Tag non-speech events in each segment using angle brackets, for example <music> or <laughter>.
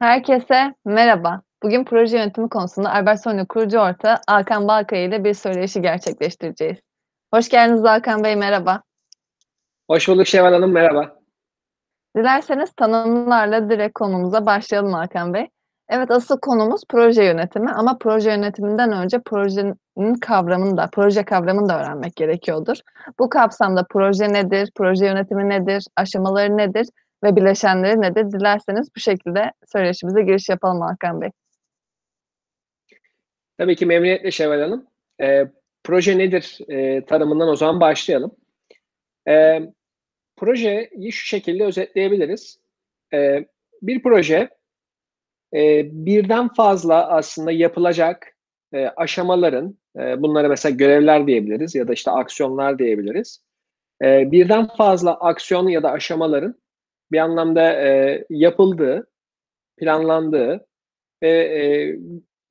Herkese merhaba. Bugün proje yönetimi konusunda Albert Sonya kurucu ortağı Hakan Balkaya ile bir söyleşi gerçekleştireceğiz. Hoş geldiniz Hakan Bey, merhaba. Hoş bulduk Şevval Hanım, merhaba. Dilerseniz tanımlarla direkt konumuza başlayalım Hakan Bey. Evet, asıl konumuz proje yönetimi ama proje yönetiminden önce projenin kavramını da, proje kavramını da öğrenmek gerekiyordur. Bu kapsamda proje nedir, proje yönetimi nedir, aşamaları nedir ve bileşenleri nedir? Dilerseniz bu şekilde söyleşimize giriş yapalım Hakan Bey. Tabii ki memnuniyetle Şevval Hanım. E, proje nedir e, tanımından o zaman başlayalım. E, projeyi şu şekilde özetleyebiliriz. E, bir proje e, birden fazla aslında yapılacak e, aşamaların, e, bunlara mesela görevler diyebiliriz ya da işte aksiyonlar diyebiliriz. E, birden fazla aksiyon ya da aşamaların bir anlamda e, yapıldığı, planlandığı ve e,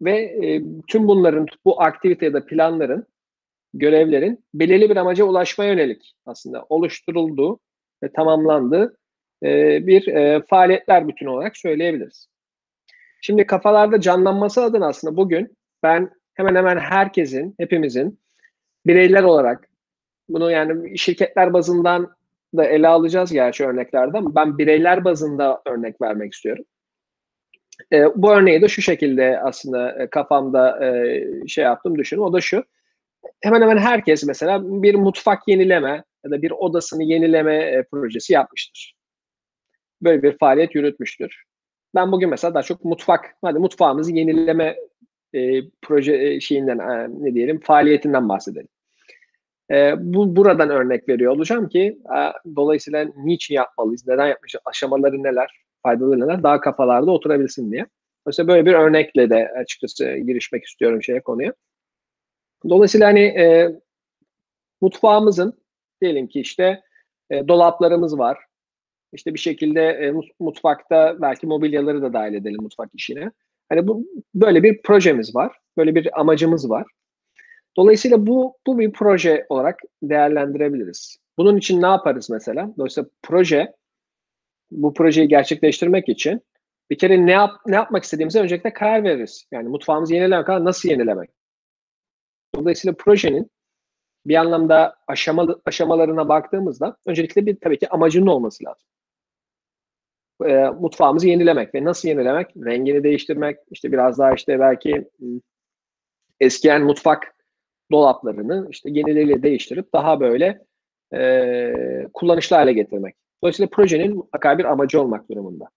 ve e, tüm bunların bu aktivite ya da planların, görevlerin belirli bir amaca ulaşmaya yönelik aslında oluşturulduğu ve tamamlandığı e, bir e, faaliyetler bütün olarak söyleyebiliriz. Şimdi kafalarda canlanması adına aslında bugün ben hemen hemen herkesin, hepimizin bireyler olarak bunu yani şirketler bazından da ele alacağız gerçi örneklerde ama ben bireyler bazında örnek vermek istiyorum. E, bu örneği de şu şekilde aslında kafamda e, şey yaptım düşünün. O da şu. Hemen hemen herkes mesela bir mutfak yenileme ya da bir odasını yenileme e, projesi yapmıştır. Böyle bir faaliyet yürütmüştür. Ben bugün mesela daha çok mutfak, hadi mutfağımızı yenileme e, proje e, şeyinden e, ne diyelim faaliyetinden bahsedelim. E, bu buradan örnek veriyor olacağım ki e, dolayısıyla niçin yapmalıyız, neden yapmışız, aşamaları neler, faydalı neler daha kafalarda oturabilsin diye. Mesela böyle bir örnekle de açıkçası girişmek istiyorum şeye konuya. Dolayısıyla hani e, mutfağımızın diyelim ki işte e, dolaplarımız var, işte bir şekilde e, mutfakta belki mobilyaları da dahil edelim mutfak işine. Hani bu böyle bir projemiz var. Böyle bir amacımız var. Dolayısıyla bu bu bir proje olarak değerlendirebiliriz. Bunun için ne yaparız mesela? Dolayısıyla proje bu projeyi gerçekleştirmek için bir kere ne yap ne yapmak istediğimize öncelikle karar veririz. Yani mutfağımızı yenilemek kadar nasıl yenilemek? Dolayısıyla projenin bir anlamda aşamalı, aşamalarına baktığımızda öncelikle bir tabii ki amacının olması lazım e, mutfağımızı yenilemek ve nasıl yenilemek? Rengini değiştirmek, işte biraz daha işte belki eskiyen mutfak dolaplarını işte yenileriyle değiştirip daha böyle e, kullanışlı hale getirmek. Dolayısıyla projenin mutlaka bir amacı olmak durumunda.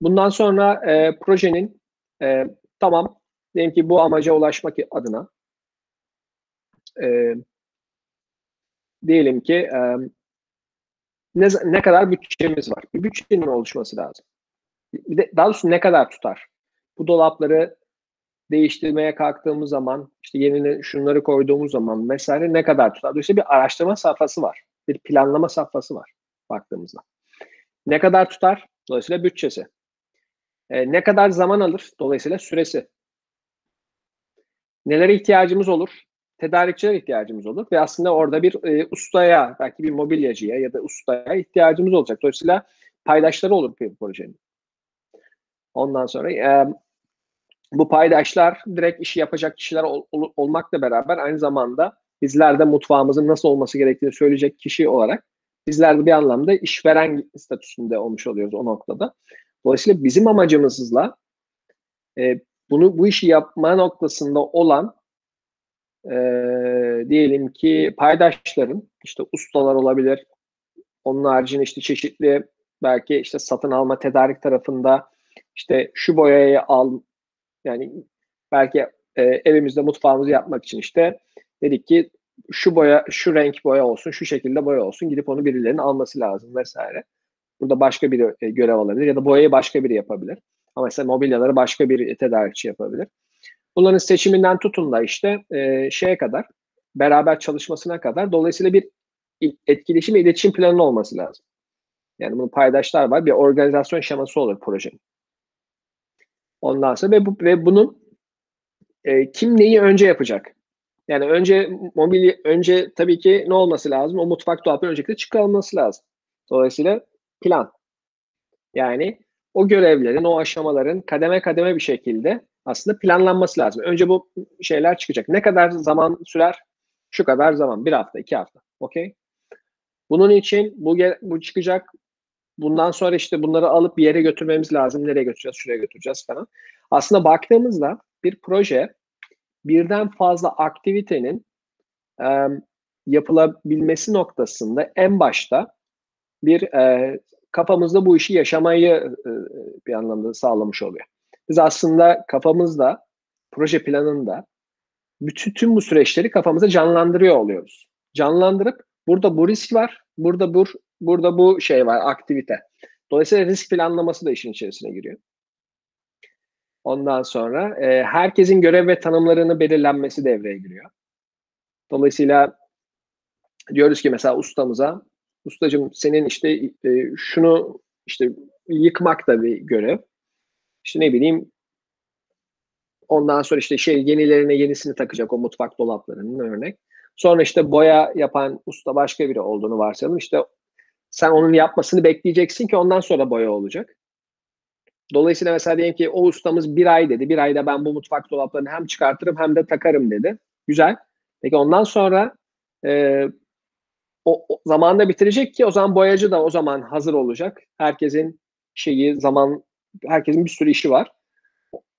Bundan sonra e, projenin e, tamam diyelim ki bu amaca ulaşmak adına e, diyelim ki e, ne, ne kadar bütçemiz var? Bir bütçenin oluşması lazım. Bir de daha doğrusu ne kadar tutar? Bu dolapları değiştirmeye kalktığımız zaman, işte yeni şunları koyduğumuz zaman vesaire ne kadar tutar? Dolayısıyla bir araştırma safhası var. Bir planlama safhası var baktığımızda. Ne kadar tutar? Dolayısıyla bütçesi. E, ne kadar zaman alır? Dolayısıyla süresi. Nelere ihtiyacımız olur? Tedarikçiler ihtiyacımız olur ve aslında orada bir e, ustaya, belki bir mobilyacıya ya da ustaya ihtiyacımız olacak. Dolayısıyla paydaşları olur bir projenin. Ondan sonra e, bu paydaşlar direkt işi yapacak kişiler ol, ol, olmakla beraber aynı zamanda bizler de mutfağımızın nasıl olması gerektiğini söyleyecek kişi olarak bizler de bir anlamda işveren statüsünde olmuş oluyoruz o noktada. Dolayısıyla bizim amacımızla e, bunu bu işi yapma noktasında olan e, diyelim ki paydaşların işte ustalar olabilir. Onun haricinde işte çeşitli belki işte satın alma tedarik tarafında işte şu boyayı al yani belki e, evimizde mutfağımızı yapmak için işte dedik ki şu boya şu renk boya olsun şu şekilde boya olsun gidip onu birilerinin alması lazım vesaire. Burada başka biri e, görev alabilir ya da boyayı başka biri yapabilir. Ama mesela mobilyaları başka bir tedarikçi yapabilir. Bunların seçiminden tutun da işte e, şeye kadar, beraber çalışmasına kadar dolayısıyla bir etkileşim ve iletişim planı olması lazım. Yani bunun paydaşlar var. Bir organizasyon şeması olur projenin. Ondan sonra ve, bu, ve bunun e, kim neyi önce yapacak? Yani önce mobilya, önce tabii ki ne olması lazım? O mutfak dolapları öncelikle çıkarılması lazım. Dolayısıyla plan. Yani o görevlerin, o aşamaların kademe kademe bir şekilde aslında planlanması lazım. Önce bu şeyler çıkacak. Ne kadar zaman sürer? Şu kadar zaman. Bir hafta, iki hafta. Okey? Bunun için bu, bu çıkacak. Bundan sonra işte bunları alıp bir yere götürmemiz lazım. Nereye götüreceğiz? Şuraya götüreceğiz falan. Aslında baktığımızda bir proje birden fazla aktivitenin e, yapılabilmesi noktasında en başta bir e, kafamızda bu işi yaşamayı e, bir anlamda sağlamış oluyor. Biz aslında kafamızda, proje planında bütün tüm bu süreçleri kafamıza canlandırıyor oluyoruz. Canlandırıp burada bu risk var, burada bu burada bu şey var, aktivite. Dolayısıyla risk planlaması da işin içerisine giriyor. Ondan sonra e, herkesin görev ve tanımlarını belirlenmesi devreye giriyor. Dolayısıyla diyoruz ki mesela ustamıza, ustacım senin işte e, şunu işte yıkmak da bir görev. İşte ne bileyim ondan sonra işte şey yenilerine yenisini takacak o mutfak dolaplarının örnek. Sonra işte boya yapan usta başka biri olduğunu varsayalım. İşte sen onun yapmasını bekleyeceksin ki ondan sonra boya olacak. Dolayısıyla mesela diyelim ki o ustamız bir ay dedi. Bir ayda ben bu mutfak dolaplarını hem çıkartırım hem de takarım dedi. Güzel. Peki ondan sonra e, o, o zamanda bitirecek ki o zaman boyacı da o zaman hazır olacak. Herkesin şeyi zaman herkesin bir sürü işi var.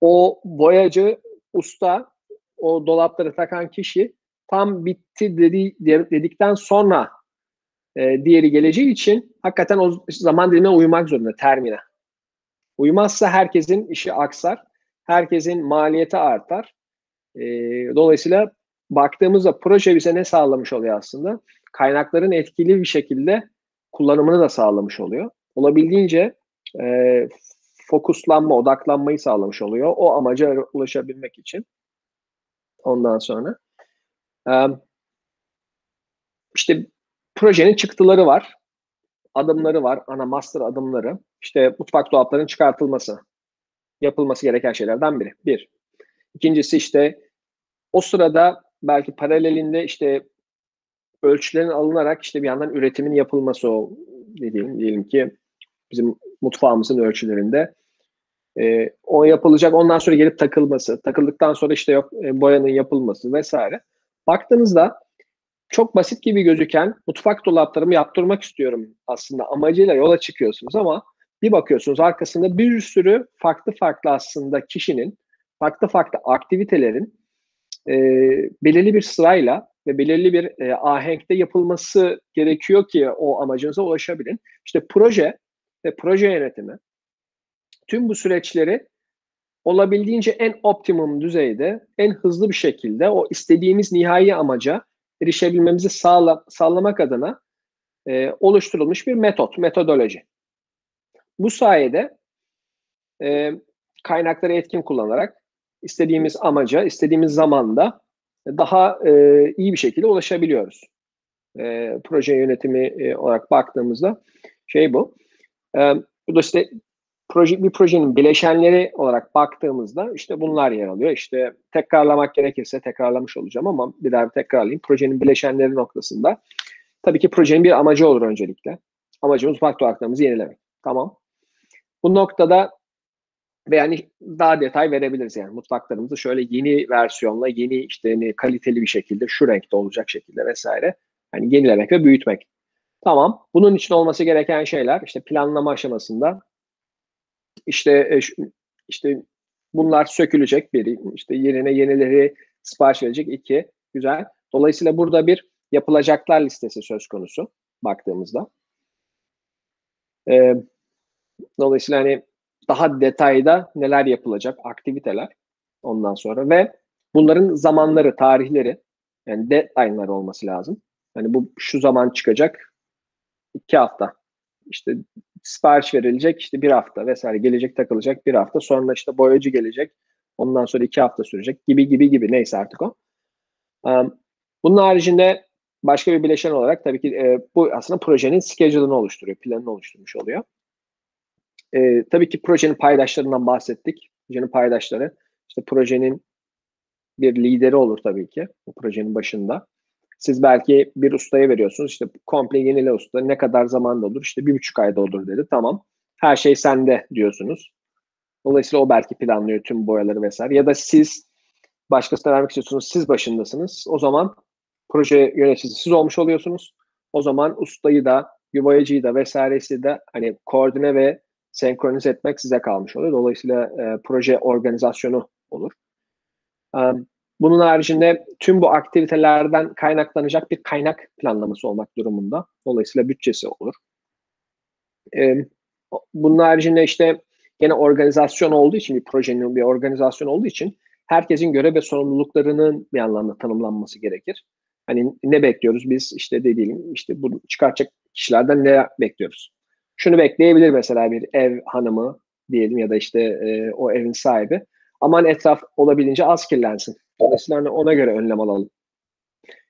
O boyacı usta o dolapları takan kişi tam bitti dedi, dedikten sonra e, diğeri geleceği için hakikaten o zaman dilimine uymak zorunda termine. Uymazsa herkesin işi aksar. Herkesin maliyeti artar. E, dolayısıyla baktığımızda proje bize ne sağlamış oluyor aslında? Kaynakların etkili bir şekilde kullanımını da sağlamış oluyor. Olabildiğince e, fokuslanma, odaklanmayı sağlamış oluyor. O amaca ulaşabilmek için. Ondan sonra işte projenin çıktıları var. Adımları var. Ana master adımları. İşte mutfak dolaplarının çıkartılması. Yapılması gereken şeylerden biri. Bir. İkincisi işte o sırada belki paralelinde işte ölçülerin alınarak işte bir yandan üretimin yapılması o dediğim diyelim ki bizim mutfağımızın ölçülerinde e, o yapılacak ondan sonra gelip takılması takıldıktan sonra işte yok e, boyanın yapılması vesaire baktığınızda çok basit gibi gözüken mutfak dolaplarımı yaptırmak istiyorum aslında amacıyla yola çıkıyorsunuz ama bir bakıyorsunuz arkasında bir sürü farklı farklı aslında kişinin farklı farklı aktivitelerin e, belirli bir sırayla ve belirli bir e, ahenkte yapılması gerekiyor ki o amacınıza ulaşabilin. İşte proje ve proje yönetimi tüm bu süreçleri olabildiğince en optimum düzeyde, en hızlı bir şekilde o istediğimiz nihai amaca erişebilmemizi sağla, sağlamak adına e, oluşturulmuş bir metot, metodoloji. Bu sayede e, kaynakları etkin kullanarak istediğimiz amaca, istediğimiz zamanda daha e, iyi bir şekilde ulaşabiliyoruz. E, proje yönetimi e, olarak baktığımızda şey bu. E, bu da işte proje, bir projenin bileşenleri olarak baktığımızda işte bunlar yer alıyor. İşte tekrarlamak gerekirse tekrarlamış olacağım ama bir daha bir tekrarlayayım. Projenin bileşenleri noktasında tabii ki projenin bir amacı olur öncelikle. Amacımız farklı haklarımızı yenilemek. Tamam. Bu noktada ve yani daha detay verebiliriz yani mutfaklarımızı şöyle yeni versiyonla yeni işte hani kaliteli bir şekilde şu renkte olacak şekilde vesaire hani yenilemek ve büyütmek. Tamam. Bunun için olması gereken şeyler işte planlama aşamasında işte e, işte bunlar sökülecek biri işte yerine yenileri sipariş verecek iki güzel. Dolayısıyla burada bir yapılacaklar listesi söz konusu baktığımızda. Ee, dolayısıyla hani daha detayda neler yapılacak, aktiviteler ondan sonra ve bunların zamanları, tarihleri yani deadline'lar olması lazım. Hani bu şu zaman çıkacak iki hafta. İşte sipariş verilecek işte bir hafta vesaire gelecek takılacak bir hafta sonra işte boyacı gelecek ondan sonra iki hafta sürecek gibi gibi gibi neyse artık o. Bunun haricinde başka bir bileşen olarak tabii ki bu aslında projenin schedule'ını oluşturuyor, planını oluşturmuş oluyor. Tabii ki projenin paydaşlarından bahsettik. Projenin paydaşları işte projenin bir lideri olur tabii ki bu projenin başında. Siz belki bir ustaya veriyorsunuz. İşte komple yenile usta ne kadar zamanda olur? İşte bir buçuk ayda olur dedi. Tamam. Her şey sende diyorsunuz. Dolayısıyla o belki planlıyor tüm boyaları vesaire. Ya da siz başkasına vermek istiyorsunuz. Siz başındasınız. O zaman proje yöneticisi siz olmuş oluyorsunuz. O zaman ustayı da, bir boyacıyı da vesairesi de hani koordine ve senkronize etmek size kalmış oluyor. Dolayısıyla e, proje organizasyonu olur. Um, bunun haricinde tüm bu aktivitelerden kaynaklanacak bir kaynak planlaması olmak durumunda. Dolayısıyla bütçesi olur. Ee, bunun haricinde işte yine organizasyon olduğu için bir projenin bir organizasyon olduğu için herkesin görev ve sorumluluklarının bir anlamda tanımlanması gerekir. Hani ne bekliyoruz biz işte dediğim işte bunu çıkartacak kişilerden ne bekliyoruz? Şunu bekleyebilir mesela bir ev hanımı diyelim ya da işte e, o evin sahibi. Aman etraf olabildiğince az kirlensin. Dolayısıyla ona göre önlem alalım.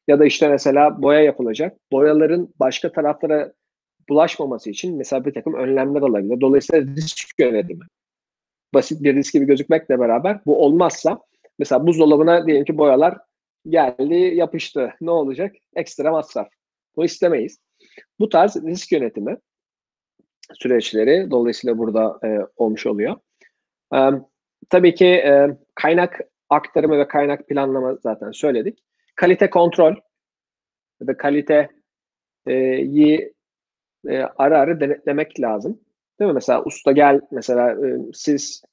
Ya da işte mesela boya yapılacak. Boyaların başka taraflara bulaşmaması için mesela bir takım önlemler alabilir. Dolayısıyla risk yönetimi. Basit bir risk gibi gözükmekle beraber bu olmazsa mesela buzdolabına diyelim ki boyalar geldi yapıştı. Ne olacak? Ekstra masraf. Bu istemeyiz. Bu tarz risk yönetimi süreçleri dolayısıyla burada e, olmuş oluyor. E, tabii ki e, kaynak aktarımı ve kaynak planlama zaten söyledik. Kalite kontrol ya da kaliteyi e, ara ara denetlemek lazım. Değil mi? Mesela usta gel mesela e, siz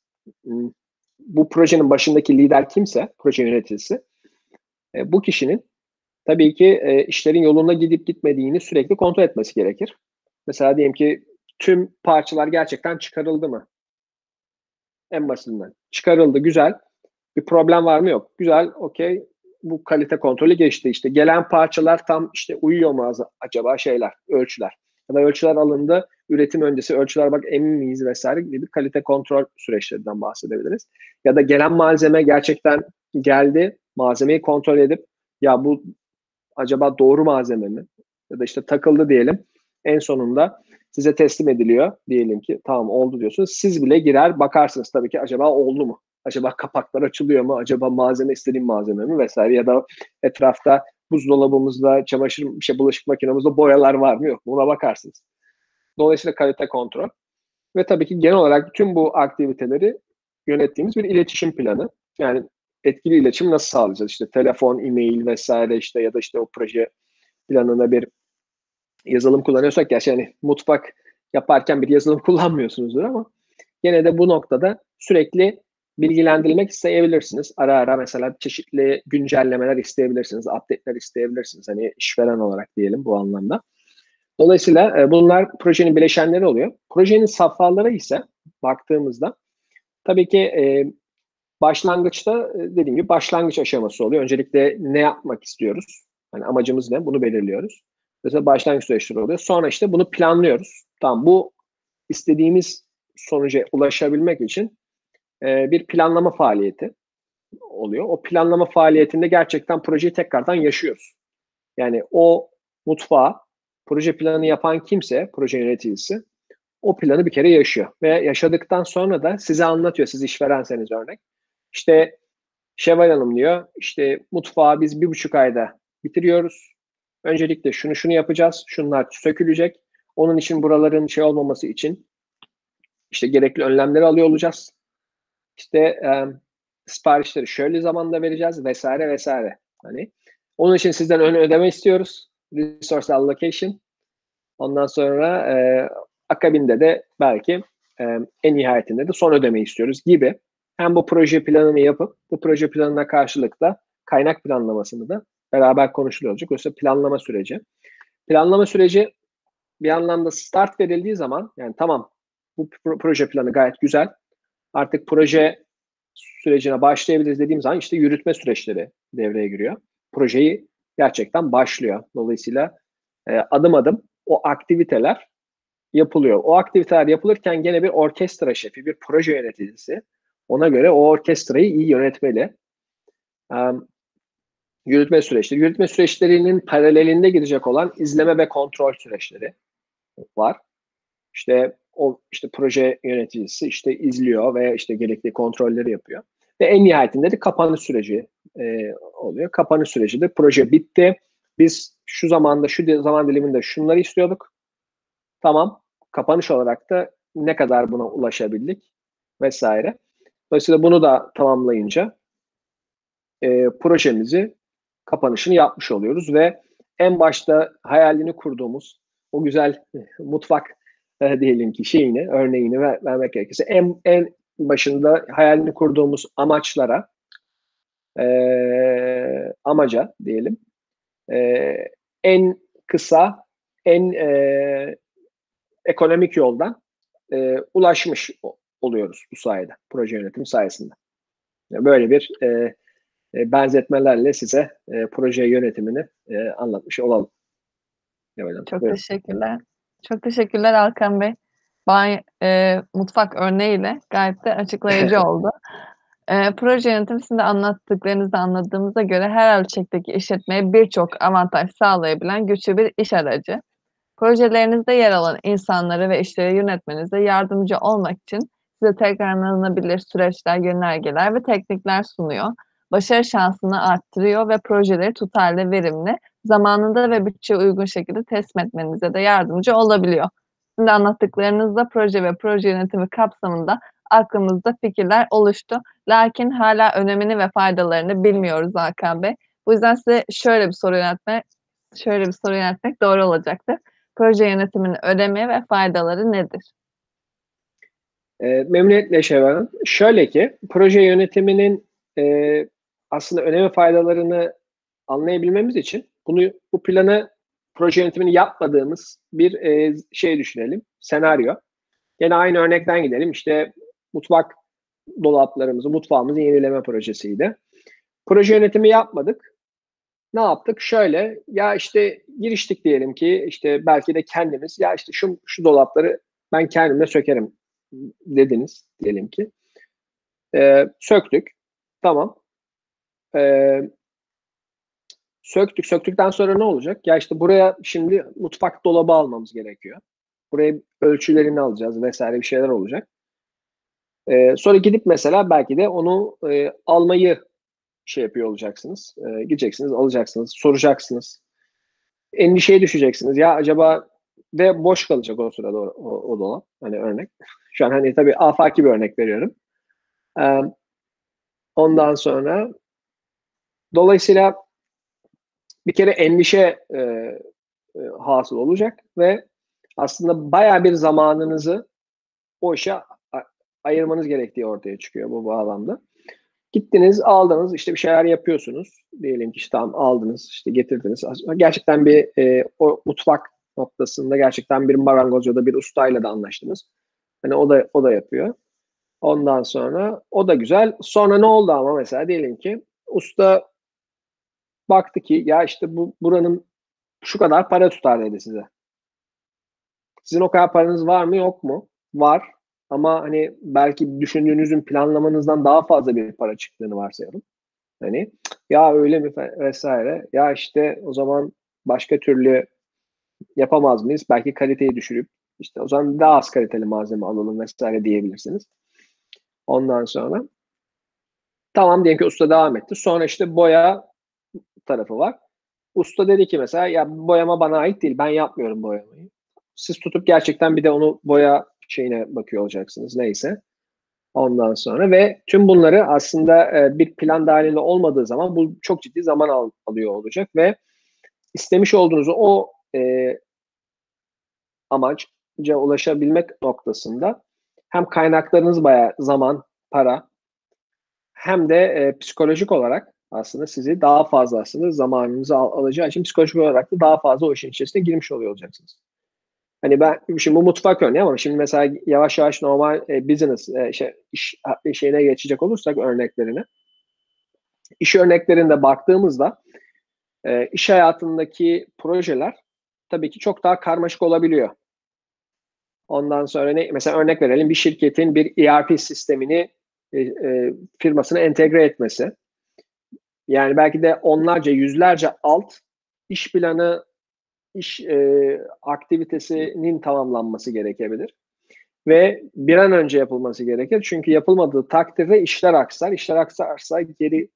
bu projenin başındaki lider kimse, proje yöneticisi, e, bu kişinin tabii ki e, işlerin yolunda gidip gitmediğini sürekli kontrol etmesi gerekir. Mesela diyelim ki tüm parçalar gerçekten çıkarıldı mı? En basitinden. Çıkarıldı, güzel. Bir problem var mı? Yok. Güzel, okey. Bu kalite kontrolü geçti. İşte gelen parçalar tam işte uyuyor mu acaba şeyler, ölçüler. Ya da ölçüler alındı, üretim öncesi ölçüler bak emin miyiz vesaire gibi kalite kontrol süreçlerinden bahsedebiliriz. Ya da gelen malzeme gerçekten geldi, malzemeyi kontrol edip ya bu acaba doğru malzeme mi? Ya da işte takıldı diyelim. En sonunda size teslim ediliyor. Diyelim ki tamam oldu diyorsunuz. Siz bile girer bakarsınız tabii ki acaba oldu mu? Acaba kapaklar açılıyor mu? Acaba malzeme istediğim malzeme mi vesaire ya da etrafta buzdolabımızda, çamaşır şey bulaşık makinemizde boyalar var mı yok mu? Buna bakarsınız. Dolayısıyla kalite kontrol ve tabii ki genel olarak tüm bu aktiviteleri yönettiğimiz bir iletişim planı. Yani etkili iletişim nasıl sağlayacağız? İşte telefon, e-mail vesaire işte ya da işte o proje planına bir yazılım kullanıyorsak gerçi yani mutfak yaparken bir yazılım <laughs> kullanmıyorsunuzdur ama gene de bu noktada sürekli bilgilendirilmek isteyebilirsiniz. Ara ara mesela çeşitli güncellemeler isteyebilirsiniz, update'ler isteyebilirsiniz. Hani işveren olarak diyelim bu anlamda. Dolayısıyla e, bunlar projenin bileşenleri oluyor. Projenin safhaları ise baktığımızda tabii ki e, başlangıçta e, dediğim gibi başlangıç aşaması oluyor. Öncelikle ne yapmak istiyoruz? Hani amacımız ne? Bunu belirliyoruz. Mesela başlangıç süreçleri oluyor. Sonra işte bunu planlıyoruz. Tamam bu istediğimiz sonuca ulaşabilmek için e, bir planlama faaliyeti oluyor. O planlama faaliyetinde gerçekten projeyi tekrardan yaşıyoruz. Yani o mutfağı proje planı yapan kimse, proje yöneticisi o planı bir kere yaşıyor. Ve yaşadıktan sonra da size anlatıyor, siz işverenseniz örnek. İşte Şevval Hanım diyor, işte mutfağı biz bir buçuk ayda bitiriyoruz. Öncelikle şunu şunu yapacağız, şunlar sökülecek. Onun için buraların şey olmaması için işte gerekli önlemleri alıyor olacağız. İşte e, siparişleri şöyle zamanda vereceğiz vesaire vesaire. Hani onun için sizden ön ödeme istiyoruz. Resource allocation. Ondan sonra e, akabinde de belki e, en nihayetinde de son ödemeyi istiyoruz gibi. Hem bu proje planını yapıp bu proje planına karşılık da kaynak planlamasını da beraber konuşuluyor olacak. Oysa planlama süreci. Planlama süreci bir anlamda start verildiği zaman yani tamam bu proje planı gayet güzel. Artık proje sürecine başlayabiliriz dediğim zaman işte yürütme süreçleri devreye giriyor. Projeyi gerçekten başlıyor. Dolayısıyla e, adım adım o aktiviteler yapılıyor. O aktiviteler yapılırken gene bir orkestra şefi, bir proje yöneticisi ona göre o orkestrayı iyi yönetmeli. Um, yürütme süreçleri. Yürütme süreçlerinin paralelinde gidecek olan izleme ve kontrol süreçleri var. İşte o işte proje yöneticisi işte izliyor ve işte gerekli kontrolleri yapıyor. Ve en nihayetinde de kapanış süreci e, oluyor. Kapanış süreci de proje bitti. biz şu zamanda, şu zaman diliminde şunları istiyorduk. Tamam. Kapanış olarak da ne kadar buna ulaşabildik vesaire. Dolayısıyla bunu da tamamlayınca e, projemizi kapanışını yapmış oluyoruz ve en başta hayalini kurduğumuz o güzel mutfak e, diyelim ki şeyini, örneğini ver, vermek gerekirse en, en başında hayalini kurduğumuz amaçlara e, amaca diyelim e, en kısa en e, ekonomik yoldan e, ulaşmış oluyoruz bu sayede proje yönetimi sayesinde. Böyle bir e, e, benzetmelerle size e, proje yönetimini e, anlatmış olalım. Evet, Çok buyurun. teşekkürler. Çok teşekkürler Alkan Bey. Bay, e, mutfak örneğiyle gayet de açıklayıcı <laughs> oldu. E, proje yönetimi sizin de anlattıklarınızı anladığımıza göre her ölçekteki işletmeye birçok avantaj sağlayabilen güçlü bir iş aracı. Projelerinizde yer alan insanları ve işleri yönetmenize yardımcı olmak için size tekrarlanabilir süreçler, yönergeler ve teknikler sunuyor. Başarı şansını arttırıyor ve projeleri tutarlı, verimli, zamanında ve bütçe uygun şekilde teslim etmenize de yardımcı olabiliyor. Şimdi anlattıklarınızda proje ve proje yönetimi kapsamında aklımızda fikirler oluştu. Lakin hala önemini ve faydalarını bilmiyoruz Hakan Bey. Bu yüzden size şöyle bir soru yönetmek, şöyle bir soru yönetmek doğru olacaktır. Proje yönetiminin önemi ve faydaları nedir? E, memnuniyetle Şevval Şöyle ki, proje yönetiminin e, aslında önemi faydalarını anlayabilmemiz için bunu bu planı proje yönetimini yapmadığımız bir e, şey düşünelim. Senaryo. Yine aynı örnekten gidelim. İşte mutfak dolaplarımızı, mutfağımızı yenileme projesiydi. Proje yönetimi yapmadık. Ne yaptık? Şöyle ya işte giriştik diyelim ki işte belki de kendimiz ya işte şu şu dolapları ben kendime sökerim dediniz diyelim ki. Ee, söktük. Tamam. Ee, söktük. Söktükten sonra ne olacak? Ya işte buraya şimdi mutfak dolabı almamız gerekiyor. Buraya ölçülerini alacağız vesaire bir şeyler olacak. Ee, sonra gidip mesela belki de onu e, almayı şey yapıyor olacaksınız. Ee, gideceksiniz, alacaksınız, soracaksınız. Endişeye düşeceksiniz. Ya acaba ve boş kalacak o sırada o, o, o dolap. Hani örnek. <laughs> Şu an hani tabii afaki bir örnek veriyorum. Ee, ondan sonra dolayısıyla bir kere endişe e, e, hasıl olacak ve aslında baya bir zamanınızı o işe ayırmanız gerektiği ortaya çıkıyor bu bağlamda. Gittiniz, aldınız, işte bir şeyler yapıyorsunuz. Diyelim ki işte tamam aldınız, işte getirdiniz. Gerçekten bir e, o mutfak noktasında gerçekten bir marangoz ya da bir ustayla da anlaştınız. Hani o da o da yapıyor. Ondan sonra o da güzel. Sonra ne oldu ama mesela diyelim ki usta baktı ki ya işte bu buranın şu kadar para tutar dedi size. Sizin o kadar paranız var mı yok mu? Var. Ama hani belki düşündüğünüzün planlamanızdan daha fazla bir para çıktığını varsayalım. Hani ya öyle mi vesaire. Ya işte o zaman başka türlü yapamaz mıyız? Belki kaliteyi düşürüp işte o zaman daha az kaliteli malzeme alalım vesaire diyebilirsiniz. Ondan sonra tamam diyelim ki usta devam etti. Sonra işte boya tarafı var. Usta dedi ki mesela ya boyama bana ait değil. Ben yapmıyorum boyamayı. Siz tutup gerçekten bir de onu boya şeyine bakıyor olacaksınız neyse. Ondan sonra ve tüm bunları aslında e, bir plan dahilinde olmadığı zaman bu çok ciddi zaman al, alıyor olacak ve istemiş olduğunuz o e, amaca ulaşabilmek noktasında hem kaynaklarınız bayağı zaman, para hem de e, psikolojik olarak aslında sizi daha fazla aslında zamanınızı al, alacağı için psikolojik olarak da daha fazla o işin içerisine girmiş oluyor olacaksınız. Hani ben şimdi bu mutfak örneği ama şimdi mesela yavaş yavaş normal e, business e, şey, iş şeyine geçecek olursak örneklerine iş örneklerinde baktığımızda e, iş hayatındaki projeler tabii ki çok daha karmaşık olabiliyor. Ondan sonra ne, mesela örnek verelim bir şirketin bir ERP sistemini e, e, firmasına entegre etmesi. Yani belki de onlarca, yüzlerce alt iş planı, iş e, aktivitesinin tamamlanması gerekebilir. Ve bir an önce yapılması gerekir. Çünkü yapılmadığı takdirde işler aksar. İşler aksarsa geri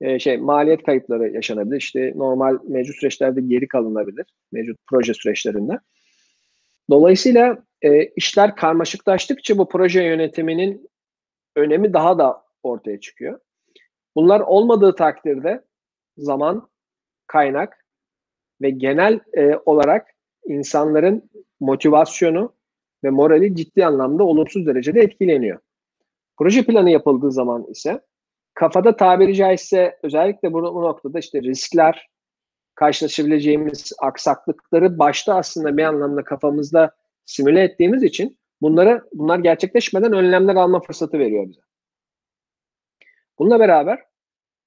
e, şey maliyet kayıpları yaşanabilir. İşte normal mevcut süreçlerde geri kalınabilir. Mevcut proje süreçlerinde. Dolayısıyla e, işler karmaşıklaştıkça bu proje yönetiminin önemi daha da ortaya çıkıyor. Bunlar olmadığı takdirde zaman, kaynak ve genel e, olarak insanların motivasyonu ve morali ciddi anlamda olumsuz derecede etkileniyor. Proje planı yapıldığı zaman ise kafada tabiri caizse özellikle bu, bu noktada işte riskler, karşılaşabileceğimiz aksaklıkları başta aslında bir anlamda kafamızda simüle ettiğimiz için bunları bunlar gerçekleşmeden önlemler alma fırsatı veriyor bize. Bununla beraber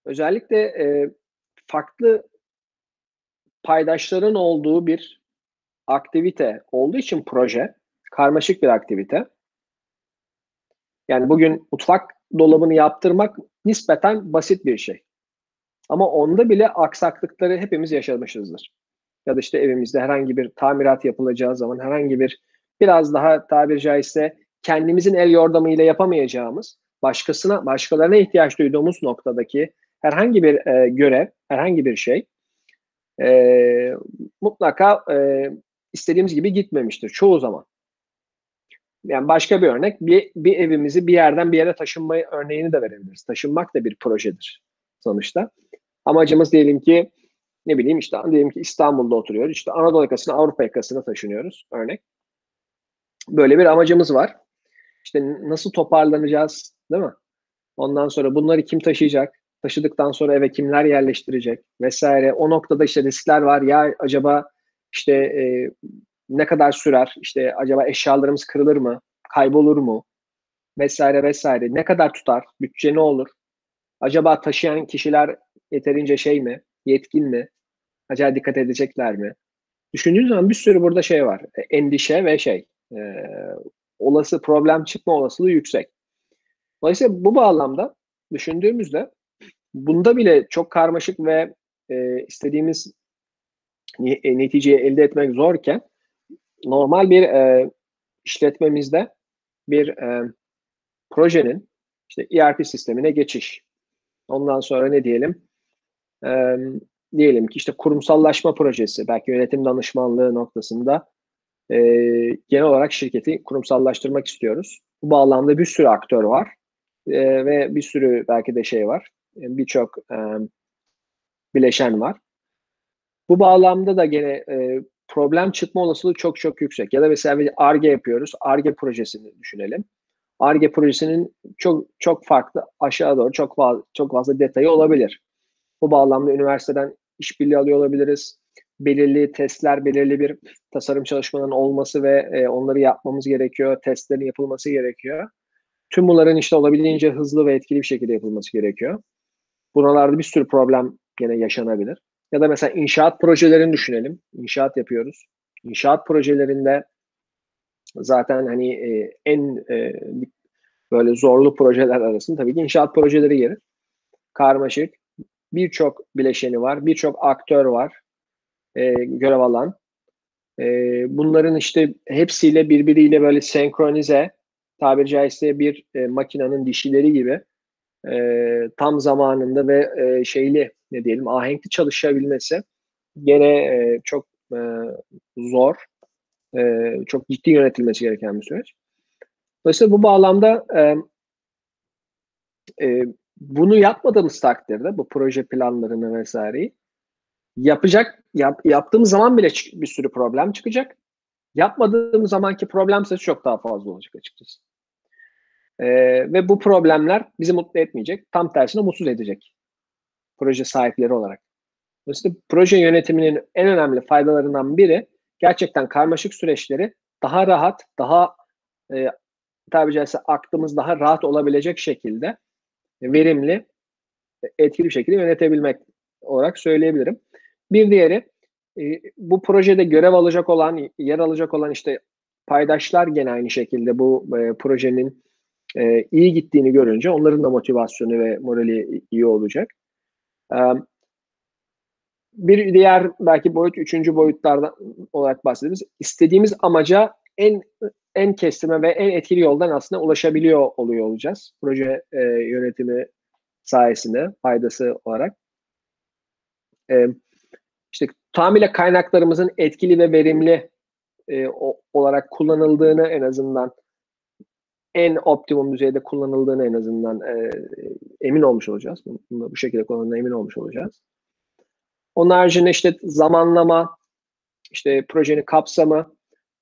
özellikle e, farklı paydaşların olduğu bir aktivite olduğu için proje karmaşık bir aktivite. Yani bugün mutfak dolabını yaptırmak nispeten basit bir şey. Ama onda bile aksaklıkları hepimiz yaşamışızdır. Ya da işte evimizde herhangi bir tamirat yapılacağı zaman herhangi bir biraz daha tabiri caizse kendimizin el yordamıyla yapamayacağımız başkasına, başkalarına ihtiyaç duyduğumuz noktadaki herhangi bir e, görev, herhangi bir şey e, mutlaka e, istediğimiz gibi gitmemiştir çoğu zaman. Yani başka bir örnek, bir, bir evimizi bir yerden bir yere taşınma örneğini de verebiliriz. Taşınmak da bir projedir sonuçta. Amacımız diyelim ki ne bileyim işte diyelim ki İstanbul'da oturuyoruz. İşte Anadolu yakasına Avrupa yakasına taşınıyoruz örnek. Böyle bir amacımız var. İşte nasıl toparlanacağız değil mi? Ondan sonra bunları kim taşıyacak? Taşıdıktan sonra eve kimler yerleştirecek vesaire. O noktada işte riskler var. Ya acaba işte e, ne kadar sürer? İşte acaba eşyalarımız kırılır mı? Kaybolur mu? Vesaire vesaire. Ne kadar tutar? Bütçe ne olur? Acaba taşıyan kişiler yeterince şey mi? Yetkin mi? Acaba dikkat edecekler mi? Düşündüğün zaman bir sürü burada şey var. E, endişe ve şey. E, olası problem çıkma olasılığı yüksek. Dolayısıyla bu bağlamda düşündüğümüzde bunda bile çok karmaşık ve e, istediğimiz e, neticeyi elde etmek zorken normal bir e, işletmemizde bir e, projenin işte ERP sistemine geçiş. Ondan sonra ne diyelim? E, diyelim ki işte kurumsallaşma projesi, belki yönetim danışmanlığı noktasında e, genel olarak şirketi kurumsallaştırmak istiyoruz. Bu bağlamda bir sürü aktör var e, ve bir sürü belki de şey var. Birçok e, bileşen var. Bu bağlamda da gene e, problem çıkma olasılığı çok çok yüksek. Ya da mesela bir ARGE yapıyoruz. ARGE projesini düşünelim. ARGE projesinin çok çok farklı aşağı doğru çok fazla, çok fazla detayı olabilir. Bu bağlamda üniversiteden işbirliği alıyor olabiliriz. Belirli testler, belirli bir tasarım çalışmalarının olması ve e, onları yapmamız gerekiyor. Testlerin yapılması gerekiyor. Tüm bunların işte olabildiğince hızlı ve etkili bir şekilde yapılması gerekiyor. Buralarda bir sürü problem gene yaşanabilir. Ya da mesela inşaat projelerini düşünelim. İnşaat yapıyoruz. İnşaat projelerinde zaten hani e, en e, böyle zorlu projeler arasında tabii ki inşaat projeleri gelir. Karmaşık. Birçok bileşeni var. Birçok aktör var. E, görev alan. E, bunların işte hepsiyle birbiriyle böyle senkronize tabiri caizse bir e, makinenin dişileri gibi e, tam zamanında ve e, şeyli ne diyelim ahenkli çalışabilmesi gene e, çok e, zor, e, çok ciddi yönetilmesi gereken bir süreç. Dolayısıyla bu bağlamda e, e, bunu yapmadığımız takdirde bu proje planlarını vesaireyi yapacak yap, yaptığımız zaman bile bir sürü problem çıkacak. Yapmadığımız zamanki problem sayısı çok daha fazla olacak açıkçası. Ee, ve bu problemler bizi mutlu etmeyecek. Tam tersine mutsuz edecek. Proje sahipleri olarak. Dolayısıyla proje yönetiminin en önemli faydalarından biri gerçekten karmaşık süreçleri daha rahat, daha e, tabi caizse aklımız daha rahat olabilecek şekilde verimli, etkili bir şekilde yönetebilmek olarak söyleyebilirim. Bir diğeri e, bu projede görev alacak olan, yer alacak olan işte paydaşlar gene aynı şekilde bu e, projenin e, iyi gittiğini görünce onların da motivasyonu ve morali iyi olacak. E, bir diğer belki boyut, üçüncü boyutlardan olarak bahsederiz. İstediğimiz amaca en en kestirme ve en etkili yoldan aslında ulaşabiliyor oluyor olacağız. Proje e, yönetimi sayesinde faydası olarak. E, işte tamamıyla kaynaklarımızın etkili ve verimli e, o, olarak kullanıldığını en azından en optimum düzeyde kullanıldığını en azından e, emin olmuş olacağız. Bunu, bu şekilde kullanıldığına emin olmuş olacağız. Onun haricinde işte zamanlama, işte projenin kapsamı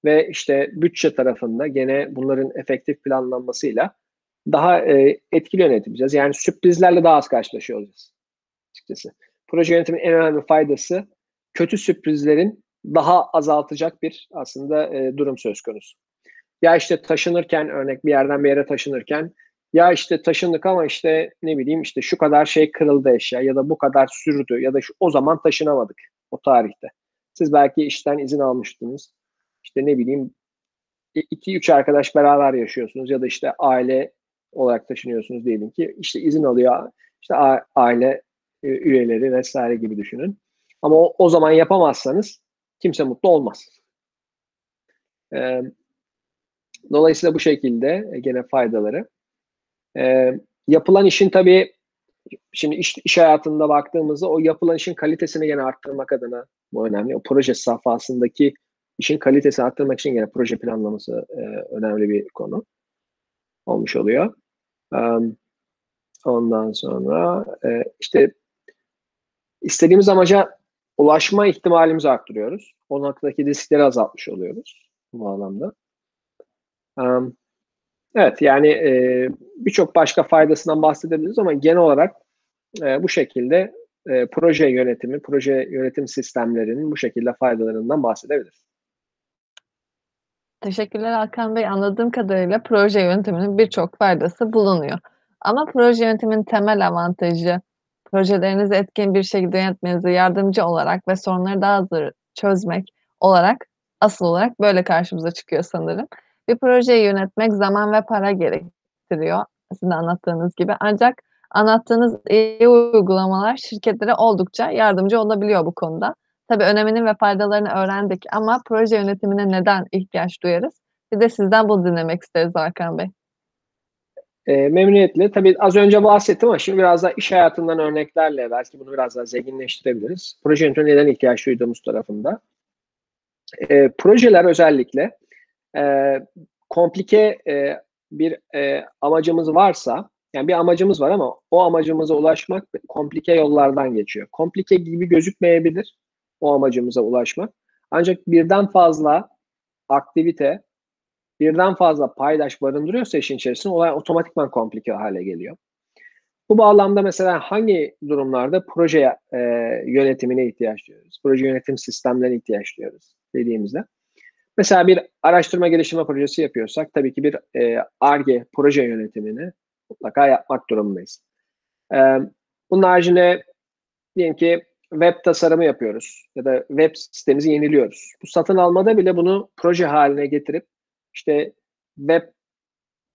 ve işte bütçe tarafında gene bunların efektif planlanmasıyla daha e, etkili yönetebileceğiz. Yani sürprizlerle daha az karşılaşıyor olacağız açıkçası. Proje yönetiminin en önemli faydası kötü sürprizlerin daha azaltacak bir aslında e, durum söz konusu. Ya işte taşınırken örnek bir yerden bir yere taşınırken ya işte taşındık ama işte ne bileyim işte şu kadar şey kırıldı eşya ya da bu kadar sürdü ya da şu, o zaman taşınamadık o tarihte. Siz belki işten izin almıştınız. İşte ne bileyim iki üç arkadaş beraber yaşıyorsunuz ya da işte aile olarak taşınıyorsunuz diyelim ki işte izin alıyor işte aile e, üyeleri vesaire gibi düşünün. Ama o, o zaman yapamazsanız kimse mutlu olmaz. Ee, dolayısıyla bu şekilde e, gene faydaları. Ee, yapılan işin tabii şimdi iş, iş hayatında baktığımızda o yapılan işin kalitesini gene arttırmak adına bu önemli. O proje safhasındaki işin kalitesini arttırmak için gene proje planlaması e, önemli bir konu olmuş oluyor. Um, ondan sonra e, işte istediğimiz amaca ulaşma ihtimalimizi arttırıyoruz. O noktadaki riskleri azaltmış oluyoruz bu anlamda. Um, evet yani e, birçok başka faydasından bahsedebiliriz ama genel olarak e, bu şekilde e, proje yönetimi, proje yönetim sistemlerinin bu şekilde faydalarından bahsedebiliriz. Teşekkürler Hakan Bey. Anladığım kadarıyla proje yönetiminin birçok faydası bulunuyor. Ama proje yönetiminin temel avantajı projelerinizi etkin bir şekilde yönetmenize yardımcı olarak ve sorunları daha hızlı çözmek olarak asıl olarak böyle karşımıza çıkıyor sanırım. Bir projeyi yönetmek zaman ve para gerektiriyor sizin anlattığınız gibi. Ancak anlattığınız iyi uygulamalar şirketlere oldukça yardımcı olabiliyor bu konuda. Tabii önemini ve faydalarını öğrendik ama proje yönetimine neden ihtiyaç duyarız? Bir de sizden bunu dinlemek isteriz Hakan Bey. E, memnuniyetle. Tabii az önce bahsettim ama şimdi biraz daha iş hayatından örneklerle belki bunu biraz daha zenginleştirebiliriz. Proje yönetimine neden ihtiyaç duyduğumuz tarafında. E, projeler özellikle e, komplike e, bir e, amacımız varsa, yani bir amacımız var ama o amacımıza ulaşmak komplike yollardan geçiyor. Komplike gibi gözükmeyebilir o amacımıza ulaşmak. Ancak birden fazla aktivite, birden fazla paydaş barındırıyorsa işin içerisinde olay otomatikman komplike hale geliyor. Bu bağlamda mesela hangi durumlarda proje e, yönetimine ihtiyaç duyuyoruz? Proje yönetim sistemlerine ihtiyaç duyuyoruz dediğimizde. Mesela bir araştırma geliştirme projesi yapıyorsak tabii ki bir ARGE e, proje yönetimini mutlaka yapmak durumundayız. E, bunun haricinde diyelim ki web tasarımı yapıyoruz ya da web sitemizi yeniliyoruz. Bu satın almada bile bunu proje haline getirip işte web